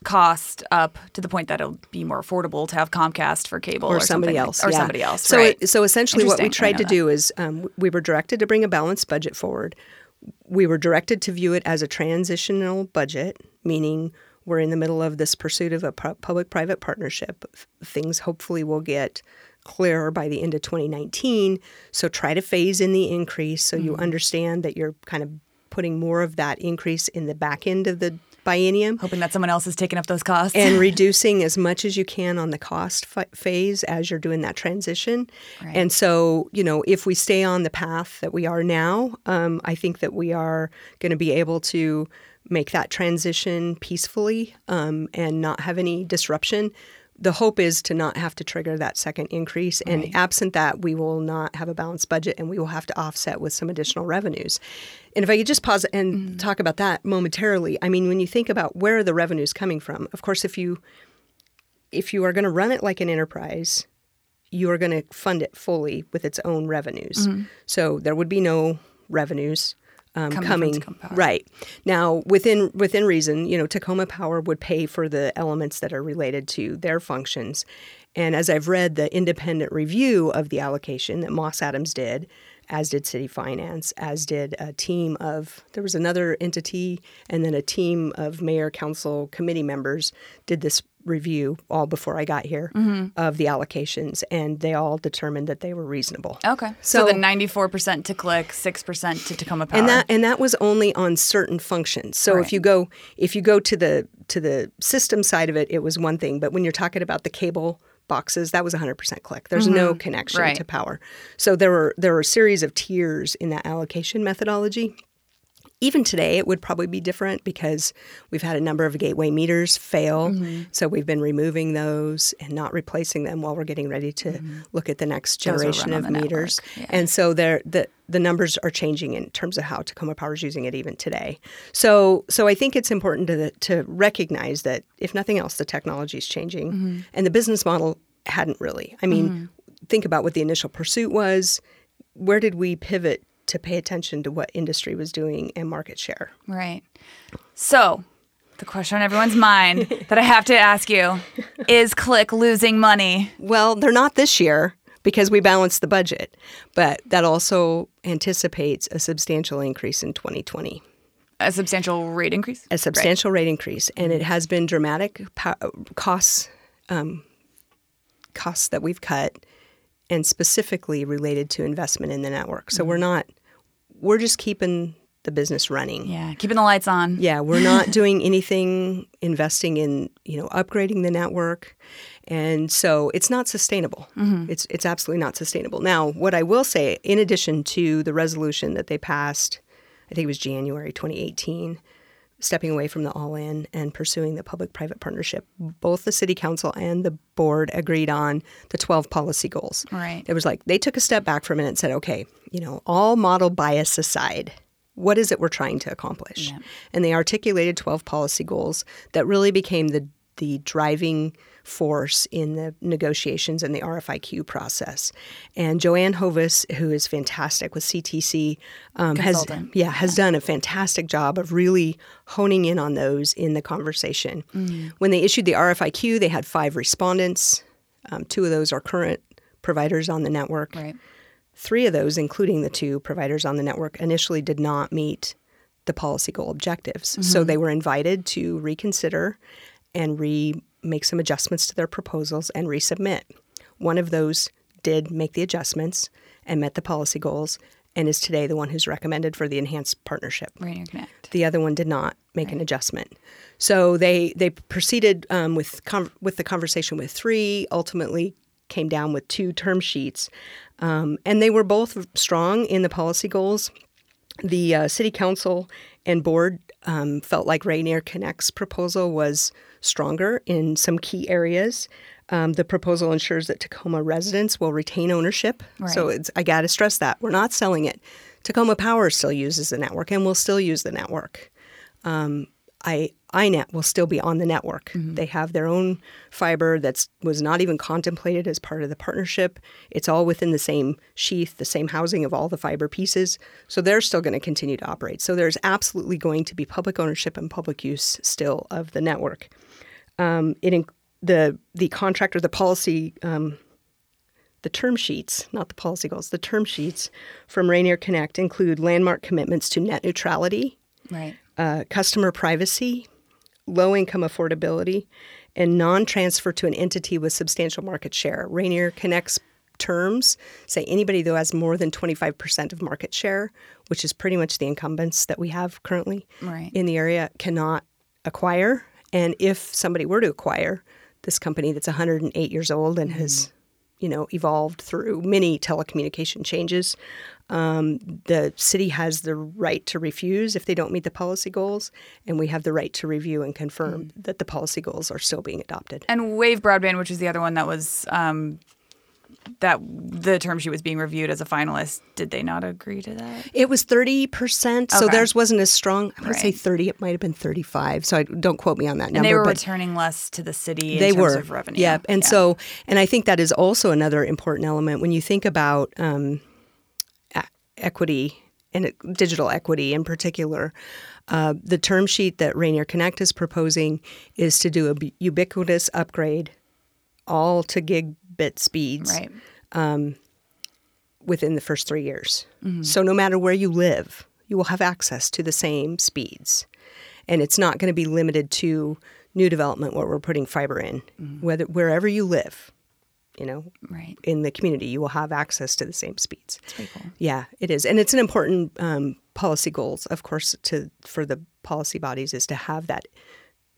S1: cost up to the point that it'll be more affordable to have Comcast for cable or,
S4: or somebody else,
S1: or
S4: yeah.
S1: somebody else.
S4: So,
S1: right.
S4: it- so essentially, what we tried to
S1: know
S4: do is um, we were directed to bring a balanced budget forward. We were directed to view it as a transitional budget, meaning we're in the middle of this pursuit of a public-private partnership. Things hopefully will get clearer by the end of 2019. So try to phase in the increase so you
S1: Mm-hmm.
S4: understand that you're kind of putting more of that increase in the back end of the biennium
S1: Hoping that someone else is taking up those costs.
S4: and reducing as much as you can on the cost f- phase as you're doing that transition.
S1: Right.
S4: And so, you know, if we stay on the path that we are now, um, I think that we are going to be able to make that transition peacefully um, and not have any disruption. The hope is to not have to trigger that second increase. And absent that, we will not have a balanced budget and we will have to offset with some additional revenues. And if I could just pause and mm-hmm. talk about that momentarily, I mean, when you think about where are the revenues coming from, of course, if you if you are going to run it like an enterprise, you are going to fund it fully with its own revenues. Mm-hmm. So there would be no revenues um,
S1: Coming
S4: coming. Right now, within within reason, you know, Tacoma Power would pay for the elements that are related to their functions. And as I've read the independent review of the allocation that Moss Adams did, as did City Finance, as did a team of there was another entity, and then a team of mayor, council, committee members did this review all before I got here
S1: Mm-hmm.
S4: of the allocations, and they all determined that they were reasonable.
S1: okay. So,
S4: So-
S1: the 94% to Click, 6% to Tacoma Power.
S4: and that and that was only on certain functions. So
S1: Right.
S4: if you go if you go to the to the system side of it, it was one thing. But when you're talking about the cable boxes, that was 100% click. There's no connection
S1: Right.
S4: to power. So there were there were a series of tiers in that allocation methodology. Even today, it would probably be different because we've had a number of gateway meters fail. So we've been removing those and not replacing them while we're getting ready to look at the next generation of meters.
S1: yeah.
S4: And so there the the numbers are changing in terms of how Tacoma Power is using it even today. So so I think it's important to to recognize that if nothing else, the technology is changing,
S1: Mm-hmm.
S4: and the business model hadn't really. I mean, think about what the initial pursuit was. Where did we pivot to pay attention to what industry was doing and market share?
S1: Right. So, the question on everyone's mind that I have to ask you is Click losing money?
S4: Well, they're not this year because we balanced the budget, but that also anticipates a substantial increase in 2020.
S1: A substantial rate increase?
S4: a substantial rate increase, and it has been dramatic po- costs um, costs that we've cut, and specifically related to investment in the network. So we're not we're just keeping the business running.
S1: Yeah. Keeping the lights on.
S4: Yeah, we're not doing anything investing in, you know, upgrading the network. And so it's not sustainable. Mm-hmm. It's it's absolutely not sustainable. Now, what I will say in addition to the resolution that they passed, I think it was January 2018, stepping away from the all-in and pursuing the public-private partnership, both the city council and the board agreed on the 12 policy goals.
S1: Right.
S4: It was like they took a step back for a minute and said, okay, you know, all model bias aside, what is it we're trying to accomplish?
S1: Yeah.
S4: And they articulated 12 policy goals that really became the the driving force in the negotiations and the RFIQ process. And Joanne Hovis, who is fantastic with CTC, um, has yeah has done a fantastic job of really honing in on those in the conversation. When they issued the RFIQ, they had five respondents. Um, two of those are current providers on the network.
S1: Right.
S4: Three of those, including the two providers on the network, initially did not meet the policy goal objectives. So they were invited to reconsider and re make some adjustments to their proposals and resubmit. One of those did make the adjustments and met the policy goals and is today the one who's recommended for the enhanced partnership.
S1: Rainier Connect.
S4: The other one did not make an adjustment. So they they proceeded um, with con with the conversation with three. Ultimately, came down with two term sheets, um, and they were both strong in the policy goals. The uh, city council and board um, felt like Rainier Connect's proposal was stronger in some key areas. Um, the proposal ensures that Tacoma residents will retain ownership. So
S1: Right.
S4: it's, I got to stress that we're not selling it. Tacoma Power still uses the network and will still use the network. Um, I INET will still be on the network. They have their own fiber that was not even contemplated as part of the partnership. It's all within the same sheath, the same housing of all the fiber pieces. So they're still going to continue to operate. So there's absolutely going to be public ownership and public use still of the network. Um, it the the contract or the policy um, the term sheets, not the policy goals, the term sheets from Rainier Connect include landmark commitments to net neutrality,
S1: Right.
S4: uh, customer privacy, low income affordability, and non transfer to an entity with substantial market share. Rainier Connect's terms say anybody who has more than 25% of market share, which is pretty much the incumbents that we have currently
S1: Right.
S4: in the area, cannot acquire. And if somebody were to acquire this company that's 108 years old and has, you know, evolved through many telecommunication changes, um, the city has the right to refuse if they don't meet the policy goals, and we have the right to review and confirm that the policy goals are still being adopted.
S1: And Wave Broadband, which is the other one that was um, that the term sheet was being reviewed as a finalist, did they not agree to that?
S4: It was 30%, so theirs wasn't as strong. I would to say 30, it might have been 35, so I, don't quote me on that
S1: And
S4: number.
S1: they were returning less to the city in
S4: they
S1: terms
S4: were
S1: of revenue.
S4: Yeah, and so and I think that is also another important element when you think about um, equity and digital equity in particular. Uh, the term sheet that Rainier Connect is proposing is to do a ubiquitous upgrade, all to gigabit speeds
S1: right.
S4: within the first three years.
S1: Mm-hmm.
S4: So no matter where you live, you will have access to the same speeds. And it's not going to be limited to new development where we're putting fiber in.
S1: Mm-hmm.
S4: Whether wherever you live, you know,
S1: Right.
S4: in the community, you will have access to the same speeds.
S1: Cool.
S4: Yeah, it is, and it's an important um, policy goals, of course, to for the policy bodies is to have that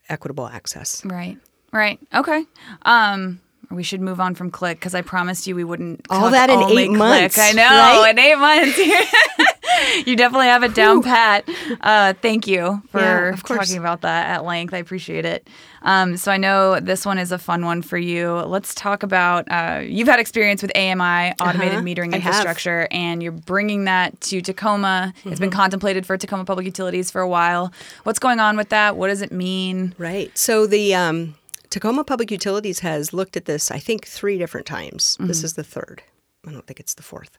S4: equitable access.
S1: Right. Right. Okay. Um, we should move on from Click because I promised you we wouldn't.
S4: All that in eight
S1: Click.
S4: months,
S1: I know
S4: right?
S1: in eight months. you definitely have it down pat. Uh, thank you for
S4: Yeah,
S1: talking about that at length. I appreciate it. Um, so I know this one is a fun one for you. Let's talk about. Uh, you've had experience with AMI, automated
S4: Uh-huh.
S1: metering
S4: I have.
S1: infrastructure, and you're bringing that to Tacoma. It's
S4: Mm-hmm.
S1: been contemplated for Tacoma Public Utilities for a while. What's going on with that? What does it mean?
S4: Right. So the um, Tacoma Public Utilities has looked at this, I think, three different times. This is the third. I don't think it's the fourth.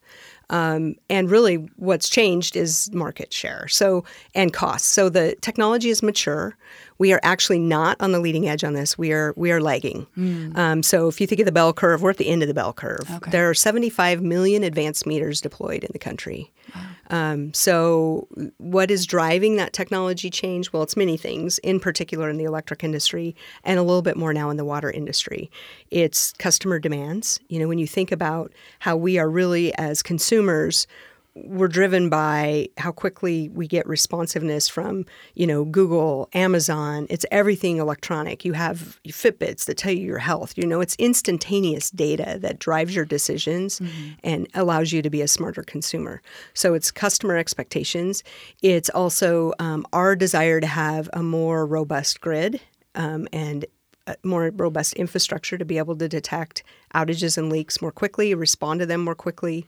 S4: Um, and really, what's changed is market share. So and costs. So the technology is mature. We are actually not on the leading edge on this. We are we are lagging. Um, so if you think of the bell curve, we're at the end of the bell curve.
S1: Okay.
S4: There are 75 million advanced meters deployed in the country. Um, so, what is driving that technology change? Well, it's many things, in particular in the electric industry and a little bit more now in the water industry. It's customer demands. You know, when you think about how we are really, as consumers, we're driven by how quickly we get responsiveness from, you know, Google, Amazon. It's everything electronic. You have Fitbits that tell you your health. You know, it's instantaneous data that drives your decisions and allows you to be a smarter consumer. So it's customer expectations. It's also um, our desire to have a more robust grid um, and a more robust infrastructure to be able to detect outages and leaks more quickly, respond to them more quickly.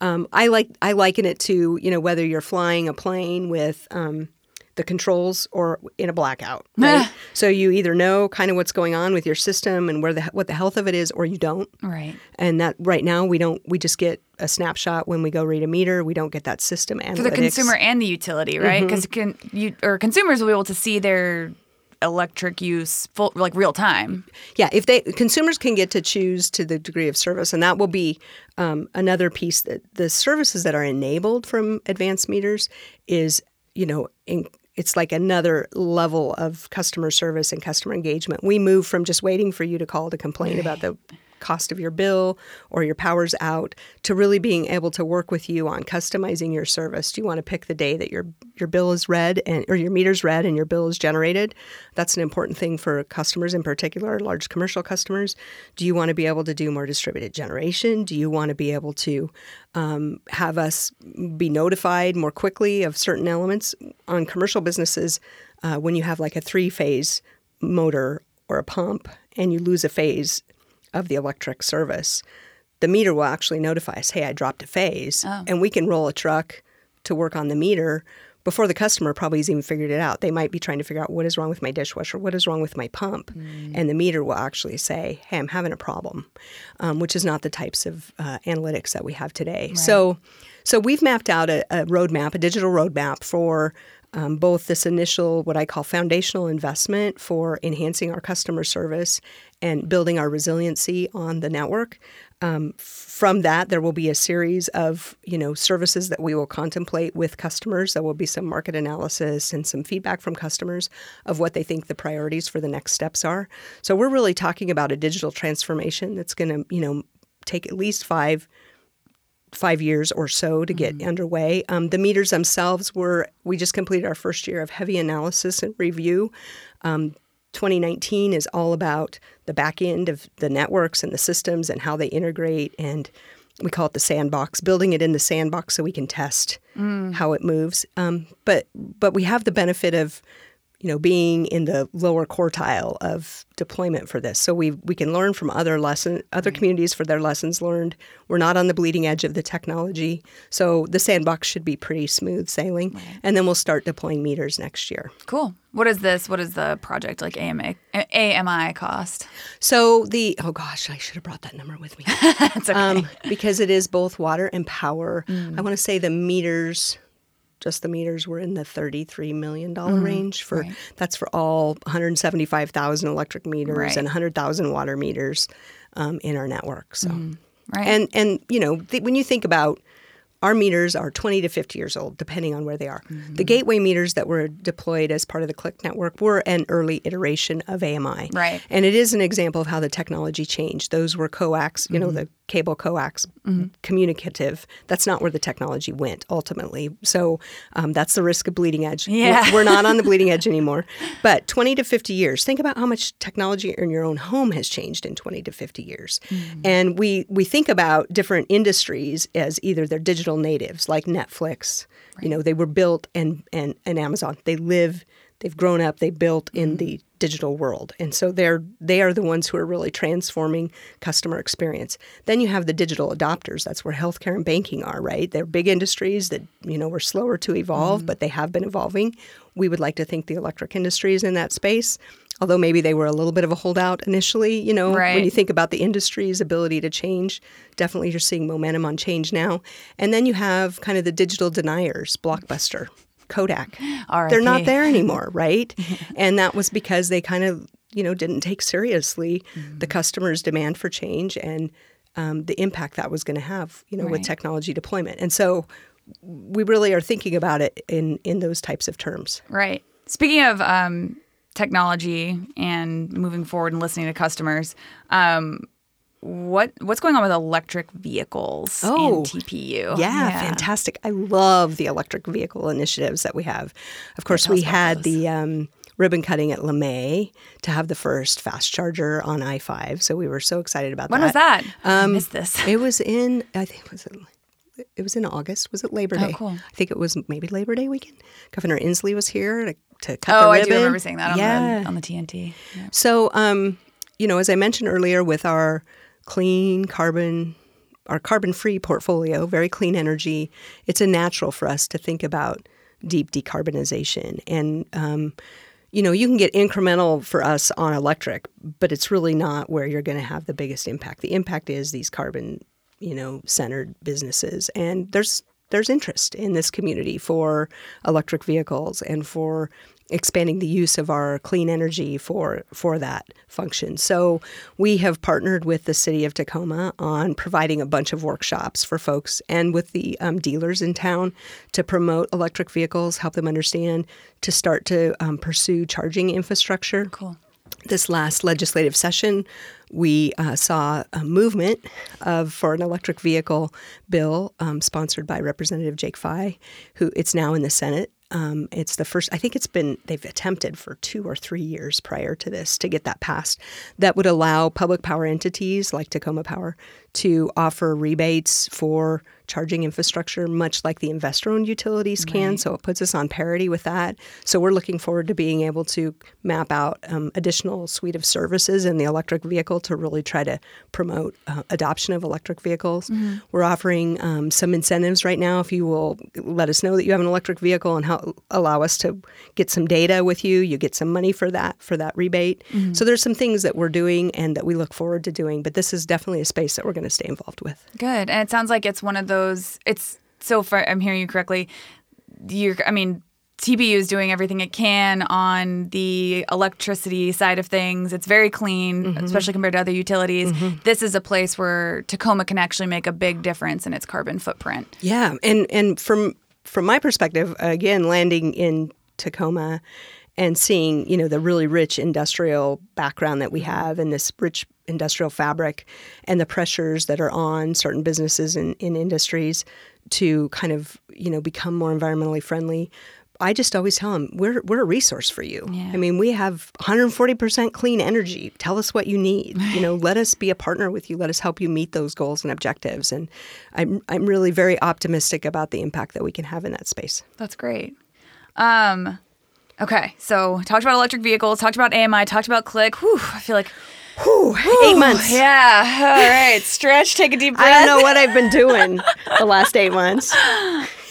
S4: Um, I like I liken it to you know whether you're flying a plane with um, the controls or in a blackout. Right? so you either know kind of what's going on with your system and where the what the health of it is, or you don't.
S1: Right.
S4: And that right now we don't. We just get a snapshot when we go read a meter. We don't get that system analytics
S1: for the consumer and the utility, right?
S4: Mm-hmm.
S1: Because can you or consumers will be able to see their electric use full like real time.
S4: Yeah, if they consumers can get to choose to the degree of service, and that will be um, another piece that the services that are enabled from advanced meters is you know in, it's like another level of customer service and customer engagement. We move from just waiting for you to call to complain about the cost of your bill or your power's out to really being able to work with you on customizing your service. Do you want to pick the day that your your bill is read and or your meter's read and your bill is generated? That's an important thing for customers in particular, large commercial customers. Do you want to be able to do more distributed generation? Do you want to be able to um, have us be notified more quickly of certain elements on commercial businesses uh, when you have like a three phase motor or a pump and you lose a phase of the electric service, the meter will actually notify us, hey, I dropped a phase. And we can roll a truck to work on the meter before the customer probably has even figured it out. They might be trying to figure out what is wrong with my dishwasher, what is wrong with my pump. And the meter will actually say, hey, I'm having a problem, um, which is not the types of uh, analytics that we have today. So, so we've mapped out a, a roadmap, a digital roadmap for um, both this initial, what I call foundational investment for enhancing our customer service and building our resiliency on the network. Um, from that, there will be a series of you know services that we will contemplate with customers. There will be some market analysis and some feedback from customers of what they think the priorities for the next steps are. So we're really talking about a digital transformation that's going to you know take at least five five years or so to get underway. Um, the meters themselves were, we just completed our first year of heavy analysis and review. Um, 2019 is all about the back end of the networks and the systems and how they integrate and we call it the sandbox building it in the sandbox so we can test how it moves um, but but we have the benefit of you know being in the lower quartile of deployment for this so we we can learn from other lesson other communities for their lessons learned we're not on the bleeding edge of the technology so the sandbox should be pretty smooth sailing and then we'll start deploying meters next year
S1: Cool. What is this? What is the project like AMA, AMI cost?
S4: So the oh gosh, I should have brought that number with me.
S1: That's okay.
S4: um, because it is both water and power. I want to say the meters, just the meters, were in the thirty-three million dollar range for
S1: right.
S4: that's for all one hundred seventy-five thousand electric meters
S1: Right.
S4: and hundred thousand water meters um, in our network. So,
S1: right.
S4: and and you know th- when you think about our meters are 20 to 50 years old, depending on where they are.
S1: Mm-hmm.
S4: The gateway meters that were deployed as part of the Click network were an early iteration of AMI.
S1: Right.
S4: And it is an example of how the technology changed. Those were coax, you know,
S1: Mm-hmm.
S4: the cable coax communicative. That's not where the technology went ultimately. So um, that's the risk of bleeding edge. We're-
S1: Yeah.
S4: We're, not on the bleeding edge anymore. But 20 to 50 years, think about how much technology in your own home has changed in 20 to 50 years.
S1: Mm-hmm.
S4: And we, we think about different industries as either they're digital natives like Netflix. You know, they were built and, and, and Amazon. They live they've grown up they built in mm-hmm. the digital world. And so they're they are the ones who are really transforming customer experience. Then you have the digital adopters. That's where healthcare and banking are right? They're big industries that you know were slower to evolve mm-hmm. but they have been evolving. We would like to think the electric industry is in that space although maybe they were a little bit of a holdout initially you know when you think about the industry's ability to change definitely you're seeing momentum on change now. And then you have kind of the digital deniers blockbuster kodak they're not there anymore, right? and that was because they kind of, you know, didn't take seriously the customer's demand for change and um, the impact that was going to have, you know, with technology deployment. And so we really are thinking about it in in those types of terms.
S1: Right. Speaking of um, technology and moving forward and listening to customers, um, what what's going on with electric vehicles
S4: Oh,
S1: and TPU?
S4: Yeah, fantastic. I love the electric vehicle initiatives that we have. Of course, we had
S1: those.
S4: the um, ribbon cutting at LeMay to have the first fast charger on I 5. So we were so excited about
S1: When
S4: that.
S1: When was that? I
S4: Um,
S1: missed this.
S4: It was in, I think, was it? It was in August. Was it Labor Day?
S1: Oh, cool.
S4: I think it was maybe Labor Day weekend. Governor Inslee was here to, to cut
S1: Oh,
S4: the ribbon.
S1: Oh, I do remember seeing that on,
S4: yeah.
S1: the, on the TNT. Yeah.
S4: So, um, you know, as I mentioned earlier, with our clean carbon, our carbon-free portfolio, very clean energy, it's a natural for us to think about deep decarbonization. And um, you know, you can get incremental for us on electric, but it's really not where you're going to have the biggest impact. The impact is these carbon, you know, centered businesses, and there's there's interest in this community for electric vehicles and for expanding the use of our clean energy for for that function. So we have partnered with the city of Tacoma on providing a bunch of workshops for folks and with the um, dealers in town to promote electric vehicles, help them understand, to start to um, pursue charging infrastructure
S1: Cool.
S4: This last legislative session, we uh, saw a movement of for an electric vehicle bill um, sponsored by Representative Jake Fey, who it's now in the Senate. Um, it's the first. I think it's been they've attempted for two or three years prior to this to get that passed. That would allow public power entities like Tacoma Power to offer rebates for charging infrastructure, much like the investor-owned utilities can. So it puts us on parity with that. So we're looking forward to being able to map out um, additional suite of services in the electric vehicle to really try to promote uh, adoption of electric vehicles. We're offering um, some incentives right now. If you will let us know that you have an electric vehicle and how, allow us to get some data with you, you get some money for that for that rebate. So there's some things that we're doing and that we look forward to doing. But this is definitely a space that we're going to stay involved with.
S1: Good. And it sounds like it's one of those. It's so far. I'm hearing you correctly. You're. I mean, TPU is doing everything it can on the electricity side of things. It's very clean,
S4: Mm-hmm.
S1: especially compared to other utilities. This is a place where Tacoma can actually make a big difference in its carbon footprint.
S4: Yeah, and and from from my perspective, again, landing in Tacoma and seeing you know the really rich industrial background that we have and this rich industrial fabric and the pressures that are on certain businesses and in industries to kind of you know become more environmentally friendly. I just always tell them we're we're a resource for you.
S1: Yeah.
S4: I mean, we have 140% clean energy. Tell us what you need. You know, let us be a partner with you. Let us help you meet those goals and objectives. And I'm I'm really very optimistic about the impact that we can have in that space.
S1: That's great. Um, okay, so talked about electric vehicles, talked about AMI, talked about Click. Whew, I feel like
S4: Whew, eight months.
S1: yeah. All right, stretch, take a deep breath.
S4: I don't know what I've been doing the last eight months.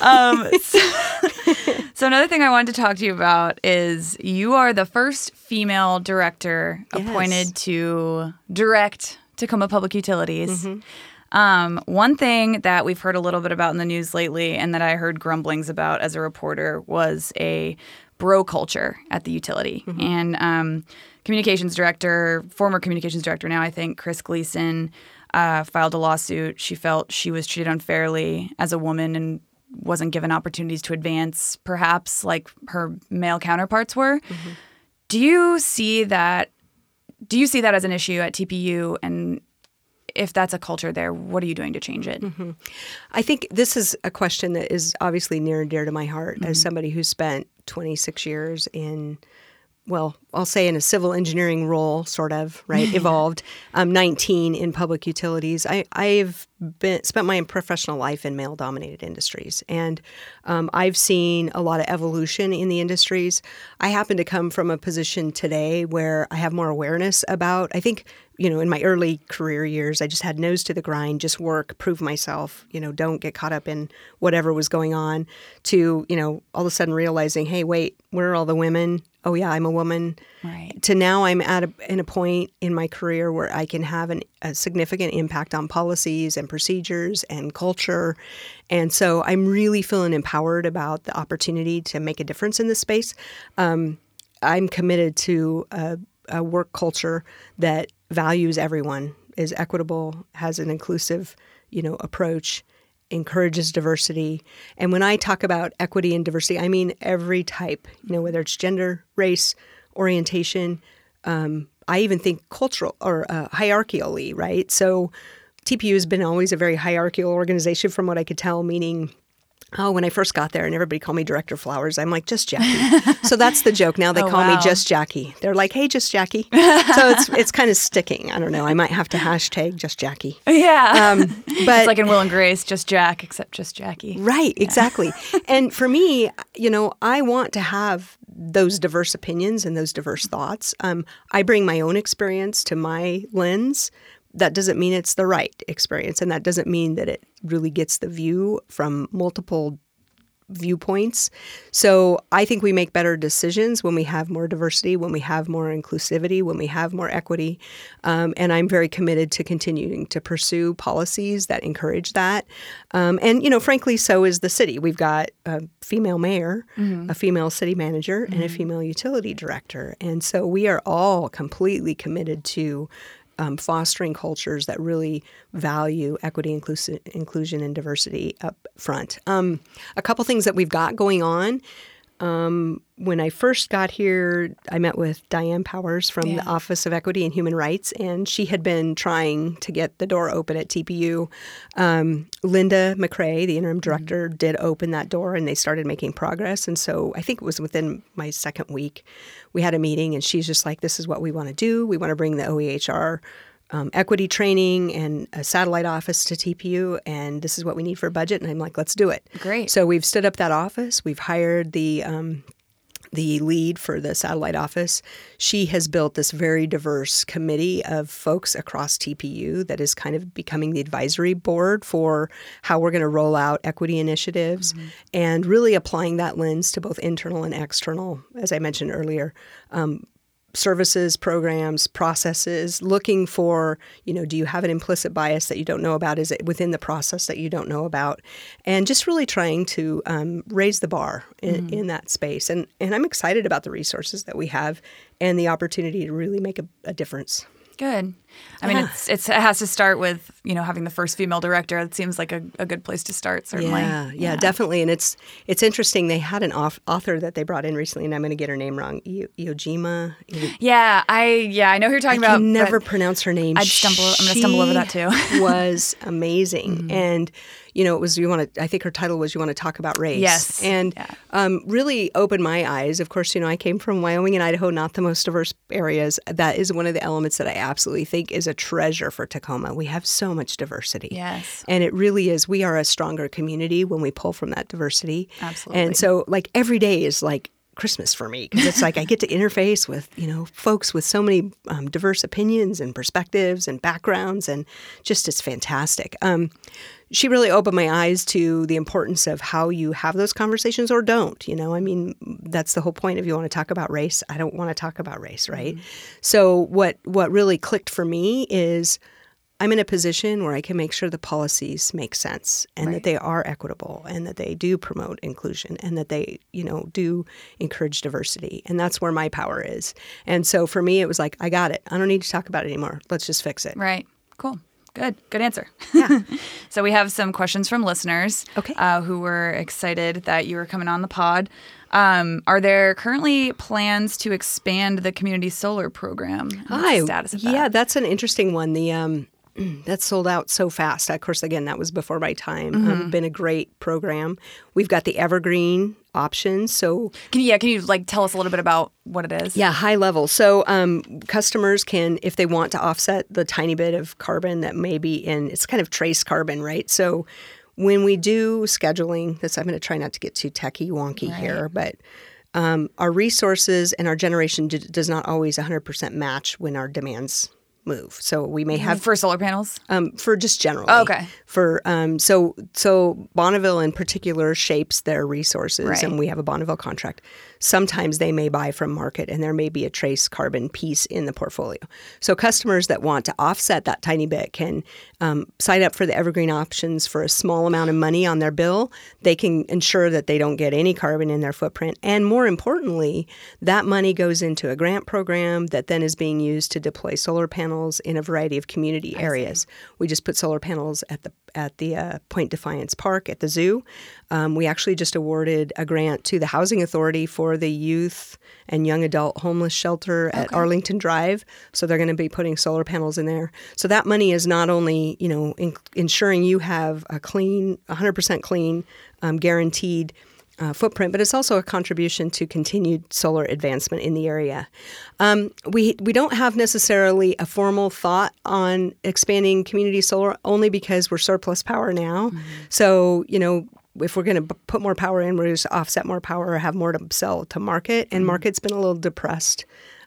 S1: Um, so, so another thing I wanted to talk to you about is you are the first female director
S4: Yes.
S1: appointed to direct Tacoma Public Utilities.
S4: Mm-hmm.
S1: Um, one thing that we've heard a little bit about in the news lately, and that I heard grumblings about as a reporter, was a bro culture at the utility.
S4: Mm-hmm.
S1: And um, communications director, former communications director now, I think, Chris Gleason, uh, filed a lawsuit. She felt she was treated unfairly as a woman and wasn't given opportunities to advance, perhaps like her male counterparts were. Mm-hmm. Do you see that? Do you see that as an issue at TPU? And if that's a culture there, what are you doing to change it? Mm-hmm.
S4: I think this is a question that is obviously near and dear to my heart as mm-hmm. somebody who spent 26 years in, well, I'll say in a civil engineering role, sort of, right? Evolved. Um, 19 in public utilities. I, I've been spent my professional life in male dominated industries. And um, I've seen a lot of evolution in the industries. I happen to come from a position today where I have more awareness about, I think, you know, in my early career years, I just had nose to the grind, just work, prove myself, you know, don't get caught up in whatever was going on, to, you know, all of a sudden realizing, hey, wait, where are all the women? Oh, yeah, I'm a woman.
S1: Right.
S4: To now I'm at a, in a point in my career where I can have an, a significant impact on policies and procedures and culture. And so I'm really feeling empowered about the opportunity to make a difference in this space. Um, I'm committed to a, a work culture that values everyone, is equitable, has an inclusive, you know, approach, encourages diversity. And when I talk about equity and diversity, I mean every type, you know, whether it's gender, race, orientation. Um, I even think cultural or uh, hierarchically, right? So TPU has been always a very hierarchical organization, from what I could tell, meaning Oh, when I first got there and everybody called me Director Flowers, I'm like, just Jackie. so that's the joke. Now they
S1: Oh,
S4: call
S1: wow.
S4: me just Jackie. They're like, hey, just Jackie. so it's it's kind of sticking. I don't know. I might have to hashtag just Jackie.
S1: Yeah.
S4: Um, but
S1: it's like in Will and Grace, just Jack, except just Jackie.
S4: Right, exactly. and for me, you know, I want to have those diverse opinions and those diverse thoughts. Um, I bring my own experience to my lens. That doesn't mean it's the right experience, and that doesn't mean that it really gets the view from multiple viewpoints. So I think we make better decisions when we have more diversity, when we have more inclusivity, when we have more equity. Um, and I'm very committed to continuing to pursue policies that encourage that. Um, and, you know, frankly, so is the city. We've got a female mayor, a female city manager, and a female utility director. And so we are all completely committed to um, fostering cultures that really value equity, inclusi- inclusion, and diversity up front. Um, a couple things that we've got going on. Um, when I first got here, I met with Diane Powers from the Office of Equity and Human Rights, and she had been trying to get the door open at TPU. Um, Linda McCrea, the interim director, did open that door, and they started making progress. And so I think it was within my second week, we had a meeting, and she's just like, "This is what we want to do. We want to bring the OEHR." Um, equity training and a satellite office to TPU, and this is what we need for a budget. And I'm like, let's do it.
S1: Great.
S4: So we've stood up that office. We've hired the um, the lead for the satellite office. She has built this very diverse committee of folks across TPU that is kind of becoming the advisory board for how we're going to roll out equity initiatives and really applying that lens to both internal and external, as I mentioned earlier. Um, services, programs, processes, looking for, you know, do you have an implicit bias that you don't know about? Is it within the process that you don't know about? And just really trying to um, raise the bar in, in that space. And, and I'm excited about the resources that we have and the opportunity to really make a, a difference.
S1: Good. I mean, it's, it's it has to start with you know having the first female director. It seems like a, a good place to start. Certainly.
S4: Yeah, yeah, definitely. And it's it's interesting. They had an off- author that they brought in recently, and I'm going to get her name wrong. I- Ijeoma. I
S1: Yeah, I yeah I know who you're talking about.
S4: can never pronounce her name.
S1: I'd stumble- I'm gonna stumble over that too.
S4: Was amazing, and you know, it was you want to. I think her title was "You Want to Talk About Race."
S1: Yes.
S4: and
S1: Yeah.
S4: um, really opened my eyes. Of course, you know, I came from Wyoming and Idaho, not the most diverse areas. That is one of the elements that I absolutely think is a treasure for Tacoma. We have so much diversity.
S1: Yes.
S4: and it really is. We are a stronger community when we pull from that diversity.
S1: Absolutely.
S4: and so like every day is like. Christmas for me because it's like I get to interface with you know folks with so many um, diverse opinions and perspectives and backgrounds and just it's fantastic. Um, she really opened my eyes to the importance of how you have those conversations or don't. You know, I mean, that's the whole point. If you want to talk about race, I don't want to talk about race, right? Mm-hmm. So what what really clicked for me is I'm in a position where I can make sure the policies make sense and that they are equitable and that they do promote inclusion and that they, you know, do encourage diversity. And that's where my power is. And so for me, it was like, I got it. I don't need to talk about it anymore. Let's just fix it.
S1: Right. Cool. Good. Good answer. Yeah. so we have some questions from listeners.
S4: Okay.
S1: Uh, who were excited that you were coming on the pod. Um, are there currently plans to expand the community solar program?
S4: Hi.
S1: status of that?
S4: Yeah, that's an interesting one. The um, that sold out so fast. Of course, again, that was before my time.
S1: Mm-hmm.
S4: Um, been a great program. We've got the evergreen option. So
S1: Can you, yeah, can you like tell us a little bit about what it is?
S4: Yeah, high level. So um, customers can, if they want to offset the tiny bit of carbon that may be in, it's kind of trace carbon, right? So when we do scheduling, this I'm going to try not to get too techie wonky here, but um, our resources and our generation d- does not always 100% match when our demands move. So we may have
S1: For solar panels?
S4: um, for just generally.
S1: Oh, okay.
S4: For um, so so Bonneville in particular shapes their resources,
S1: Right.
S4: and we have a Bonneville contract. Sometimes they may buy from market, and there may be a trace carbon piece in the portfolio. So customers that want to offset that tiny bit can um, sign up for the evergreen options for a small amount of money on their bill. They can ensure that they don't get any carbon in their footprint, and more importantly, that money goes into a grant program that then is being used to deploy solar panels in a variety of community areas. We just put solar panels at the at the uh, Point Defiance Park at the zoo. Um, we actually just awarded a grant to the Housing Authority for the youth and young adult homeless shelter at Arlington Drive. So they're going to be putting solar panels in there. So that money is not only you know in, ensuring you have a clean, 100% clean, um, guaranteed uh, footprint, but it's also a contribution to continued solar advancement in the area. Um, we we don't have necessarily a formal thought on expanding community solar, only because we're surplus power now. So you know. If we're going to put more power in, we're just offset more power or have more to sell to market. And market's been a little depressed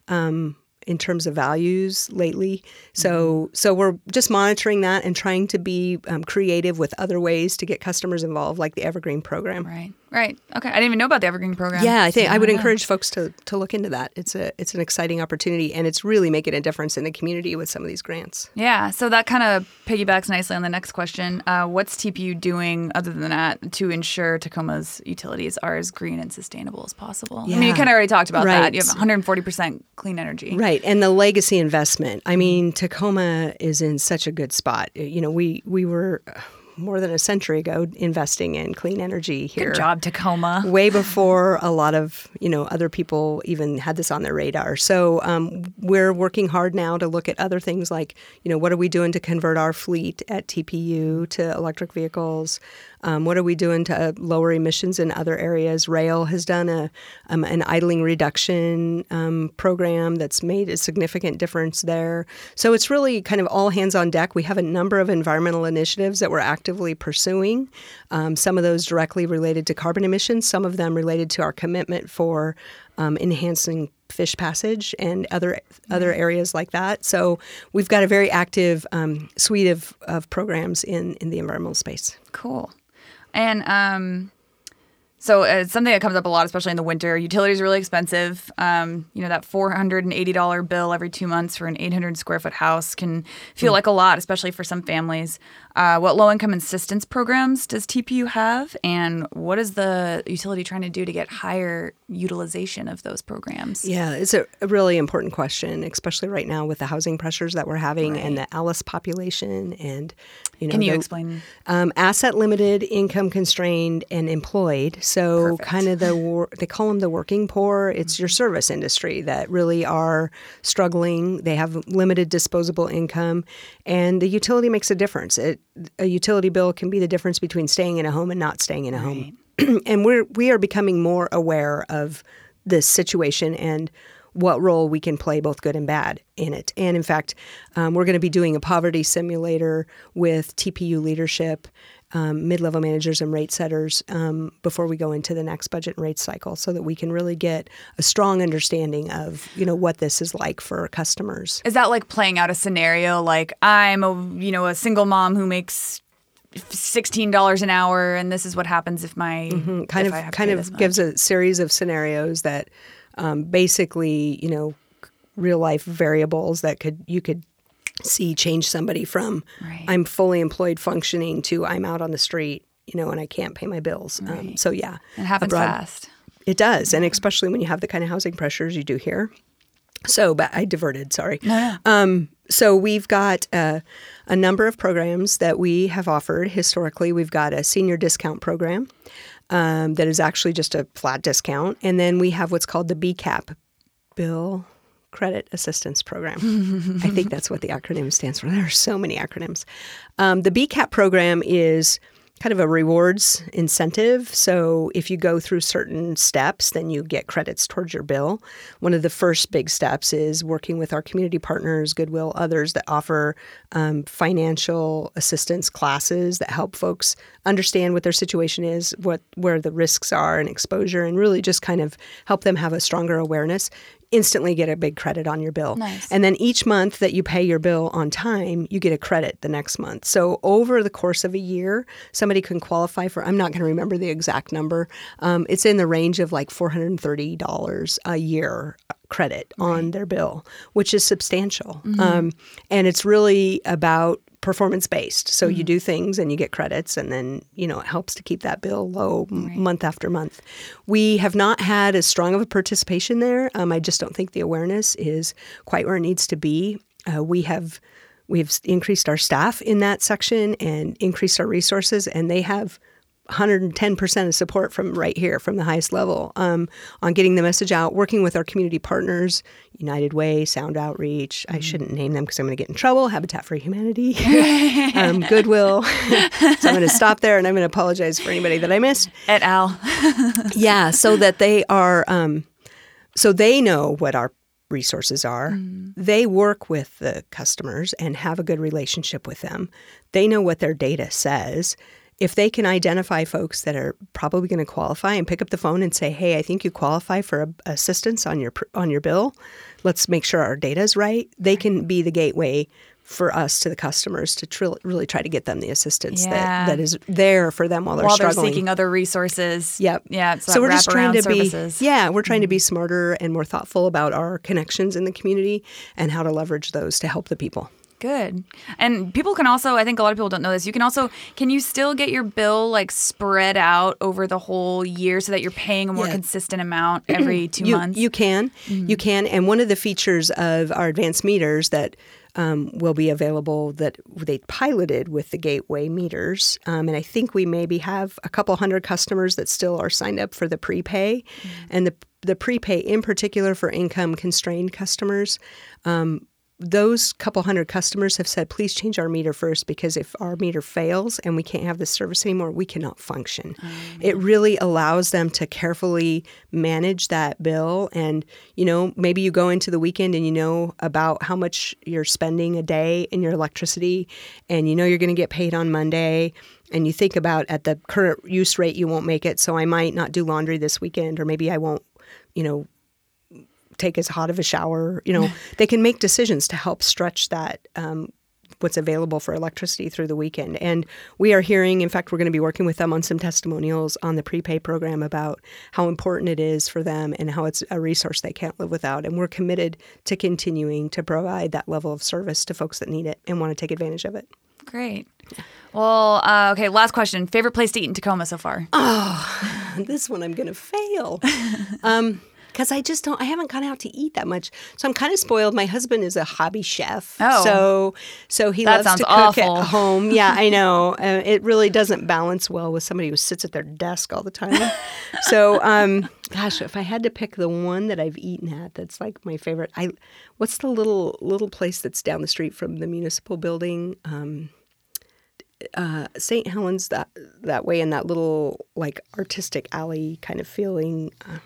S4: um, in terms of values lately. So so we're just monitoring that and trying to be um, creative with other ways to get customers involved, like the Evergreen program.
S1: Right. Right. Okay. I didn't even know about the Evergreen program.
S4: Yeah, I think I would
S1: Yeah.
S4: encourage folks to, to look into that. It's a it's an exciting opportunity, and it's really making a difference in the community with some of these grants.
S1: Yeah, so that kind of piggybacks nicely on the next question. Uh, what's TPU doing other than that to ensure Tacoma's utilities are as green and sustainable as possible? I mean, you kind of already talked about that. You have 140% clean energy.
S4: Right, and the legacy investment. I mean, Tacoma is in such a good spot. You know, we we were more than a century ago investing in clean energy here.
S1: Good job, Tacoma.
S4: way before a lot of you know other people even had this on their radar. So um, we're working hard now to look at other things like you know what are we doing to convert our fleet at TPU to electric vehicles? Um, what are we doing to uh, lower emissions in other areas? Rail has done a um, an idling reduction um, program that's made a significant difference there. So it's really kind of all hands on deck. We have a number of environmental initiatives that we're actively pursuing. Um, some of those directly related to carbon emissions, some of them related to our commitment for um, enhancing fish passage and other other areas like that. So we've got a very active um, suite of, of programs in, in the environmental space.
S1: Cool. And um, so it's something that comes up a lot, especially in the winter. Utilities are really expensive. Um, you know, that $480 bill every two months for an 800 square foot house can feel like a lot, especially for some families. Uh, what low income assistance programs does TPU have? And what is the utility trying to do to get higher utilization of those programs?
S4: Yeah, it's a, really important question, especially right now with the housing pressures that we're having and the ALICE population. And you know,
S1: Can you
S4: the-
S1: explain?
S4: um, asset limited, income constrained, and employed. So kind of the wor- they call them the working poor. It's your service industry that really are struggling. They have limited disposable income, and the utility makes a difference. It, a utility bill can be the difference between staying in a home and not staying in a home. and we're we are becoming more aware of this situation and what role we can play, both good and bad, in it. And in fact, um, we're going to be doing a poverty simulator with TPU leadership, um, mid level managers, and rate setters um, before we go into the next budget and rate cycle so that we can really get a strong understanding of you know what this is like for customers.
S1: Is that like playing out a scenario like I'm a you know a single mom who makes sixteen dollars an hour, and this is what happens if my
S4: Mm-hmm. kind
S1: if
S4: of kind of gives a series of scenarios that um, basically you know real life variables that could you could see change somebody from
S1: Right.
S4: I'm fully employed functioning to I'm out on the street you know and I can't pay my bills. Um, so yeah.
S1: It happens fast.
S4: it does and especially when you have the kind of housing pressures you do here. So but I diverted sorry. Um, so we've got uh, a number of programs that we have offered. Historically. We've got a senior discount program um, that is actually just a flat discount, and then we have what's called the BCAP, Bill Credit Assistance Program. I think that's what the acronym stands for. There are so many acronyms. Um, the BCAP program is kind of a rewards incentive. So if you go through certain steps, then you get credits towards your bill. One of the first big steps is working with our community partners, Goodwill, others that offer um, financial assistance classes that help folks understand what their situation is, what where the risks are and exposure, and really just kind of help them have a stronger awareness. Instantly get a big credit on your bill.
S1: Nice.
S4: And then each month that you pay your bill on time, you get a credit the next month. So over the course of a year, somebody can qualify for, I'm not going to remember the exact number. Um, it's in the range of like $430 a year credit on their bill, which is substantial. Um, and it's really about performance based. So you do things and you get credits, and then you know it helps to keep that bill low m- month after month. We have not had as strong of a participation there. Um, I just don't think the awareness is quite where it needs to be. Uh, we have we've increased our staff in that section and increased our resources, and they have 110% of support from right here, from the highest level, um, on getting the message out, working with our community partners, United Way, Sound Outreach. I shouldn't name them because I'm going to get in trouble. Habitat for Humanity, um, Goodwill. so I'm going to stop there and I'm going to apologize for anybody that I missed.
S1: Et al.
S4: Yeah, so that they are, um, so they know what our resources are. They work with the customers and have a good relationship with them. They know what their data says. If they can identify folks that are probably going to qualify and pick up the phone and say, "Hey, I think you qualify for a, assistance on your on your bill. Let's make sure our data is right." They can be the gateway for us to the customers to tr- really try to get them the assistance
S1: Yeah.
S4: that, that is there for them while they're
S1: While they're seeking other resources.
S4: Yep.
S1: Yeah.
S4: So we're just trying to
S1: services. Mm-hmm.
S4: be yeah, we're trying to be smarter and more thoughtful about our connections in the community and how to leverage those to help the people.
S1: Good. And people can also, I think a lot of people don't know this. You can also, can you still get your bill like spread out over the whole year so that you're paying a more
S4: Yeah.
S1: consistent amount every two
S4: you,
S1: months?
S4: You can, you can, and one of the features of our advanced meters that um, will be available that they piloted with the gateway meters, um, and I think we maybe have a couple hundred customers that still are signed up for the prepay, and the the prepay in particular for income constrained customers. Um, those couple hundred customers have said, please change our meter first because if our meter fails and we can't have this service anymore, we cannot function. Mm. It really allows them to carefully manage that bill. And, you know, maybe you go into the weekend and you know about how much you're spending a day in your electricity and you know you're going to get paid on Monday. And you think about at the current use rate, you won't make it. So I might not do laundry this weekend, or maybe I won't, you know, take as hot of a shower. You know, they can make decisions to help stretch that um, what's available for electricity through the weekend. And we are hearing, in fact, we're going to be working with them on some testimonials on the prepay program about how important it is for them and how it's a resource they can't live without. And we're committed to continuing to provide that level of service to folks that need it and want to take advantage of it.
S1: Great. Well, uh, okay. Last question. Favorite place to eat in Tacoma so far?
S4: Oh, this one I'm going to fail. um, because I just don't, I haven't gone out to eat that much. So I'm kind of spoiled. My husband is a hobby chef.
S1: Oh.
S4: So, so he loves to cook
S1: awful.
S4: at home. Yeah, I know. Uh, it really doesn't balance well with somebody who sits at their desk all the time. so, um, gosh, if I had to pick the one that I've eaten at, that's like my favorite. I, what's the little, little place that's down the street from the municipal building? Um, uh, St. Helens that that way in that little like artistic alley kind of feeling. Uh,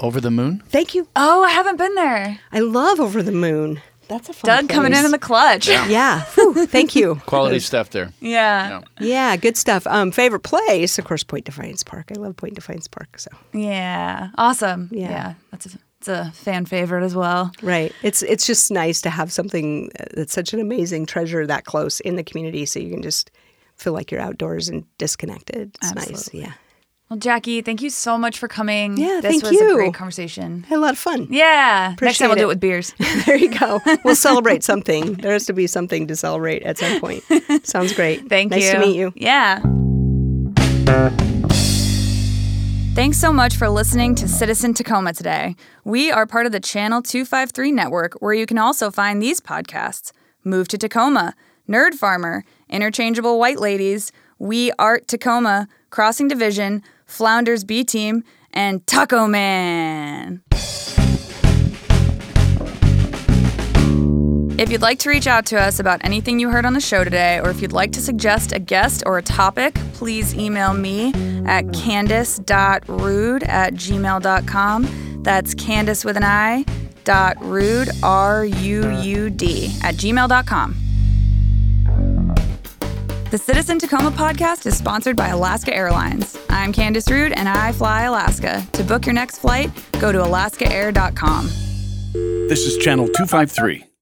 S2: Over the moon?
S4: thank you.
S1: Oh, I haven't been there.
S4: I love Over the Moon. That's a fun
S1: Doug coming in in the clutch. Yeah.
S4: yeah. Whew, thank you.
S2: Quality stuff there.
S1: Yeah.
S4: Yeah, good stuff. Um, favorite place, of course, Point Defiance Park. I love Point Defiance Park. So Yeah.
S1: Awesome.
S4: Yeah.
S1: Yeah. That's a, it's a fan favorite as well.
S4: right, it's it's just nice to have something that's such an amazing treasure that close in the community, so you can just feel like you're outdoors and disconnected. It's nice.
S1: Absolutely.
S4: Yeah,
S1: Well, Jackie, thank you so much for coming.
S4: Yeah,
S1: this
S4: thank
S1: was a
S4: you.
S1: great conversation.
S4: had a lot of fun.
S1: Yeah. Next time we'll do
S4: it.
S1: it with beers.
S4: There you go. We'll celebrate something. There has to be something to celebrate at some point. Sounds great.
S1: Thank
S4: nice
S1: you.
S4: to meet you.
S1: Yeah. Thanks so much for listening to Citizen Tacoma today. We are part of the Channel 253 network, where you can also find these podcasts Move to Tacoma, Nerd Farmer, Interchangeable White Ladies, We Art Tacoma, Crossing Division, Flounders B Team, and Taco Man. If you'd like to reach out to us about anything you heard on the show today, or if you'd like to suggest a guest or a topic, please email me at candice.ruud at gmail.com. That's Candice with an I, dot ruud, R U U D, at gmail.com. The Citizen Tacoma podcast is sponsored by Alaska Airlines. I'm Candice Ruud and I fly Alaska. To book your next flight, go to alaskaair.com.
S3: This is Channel 253.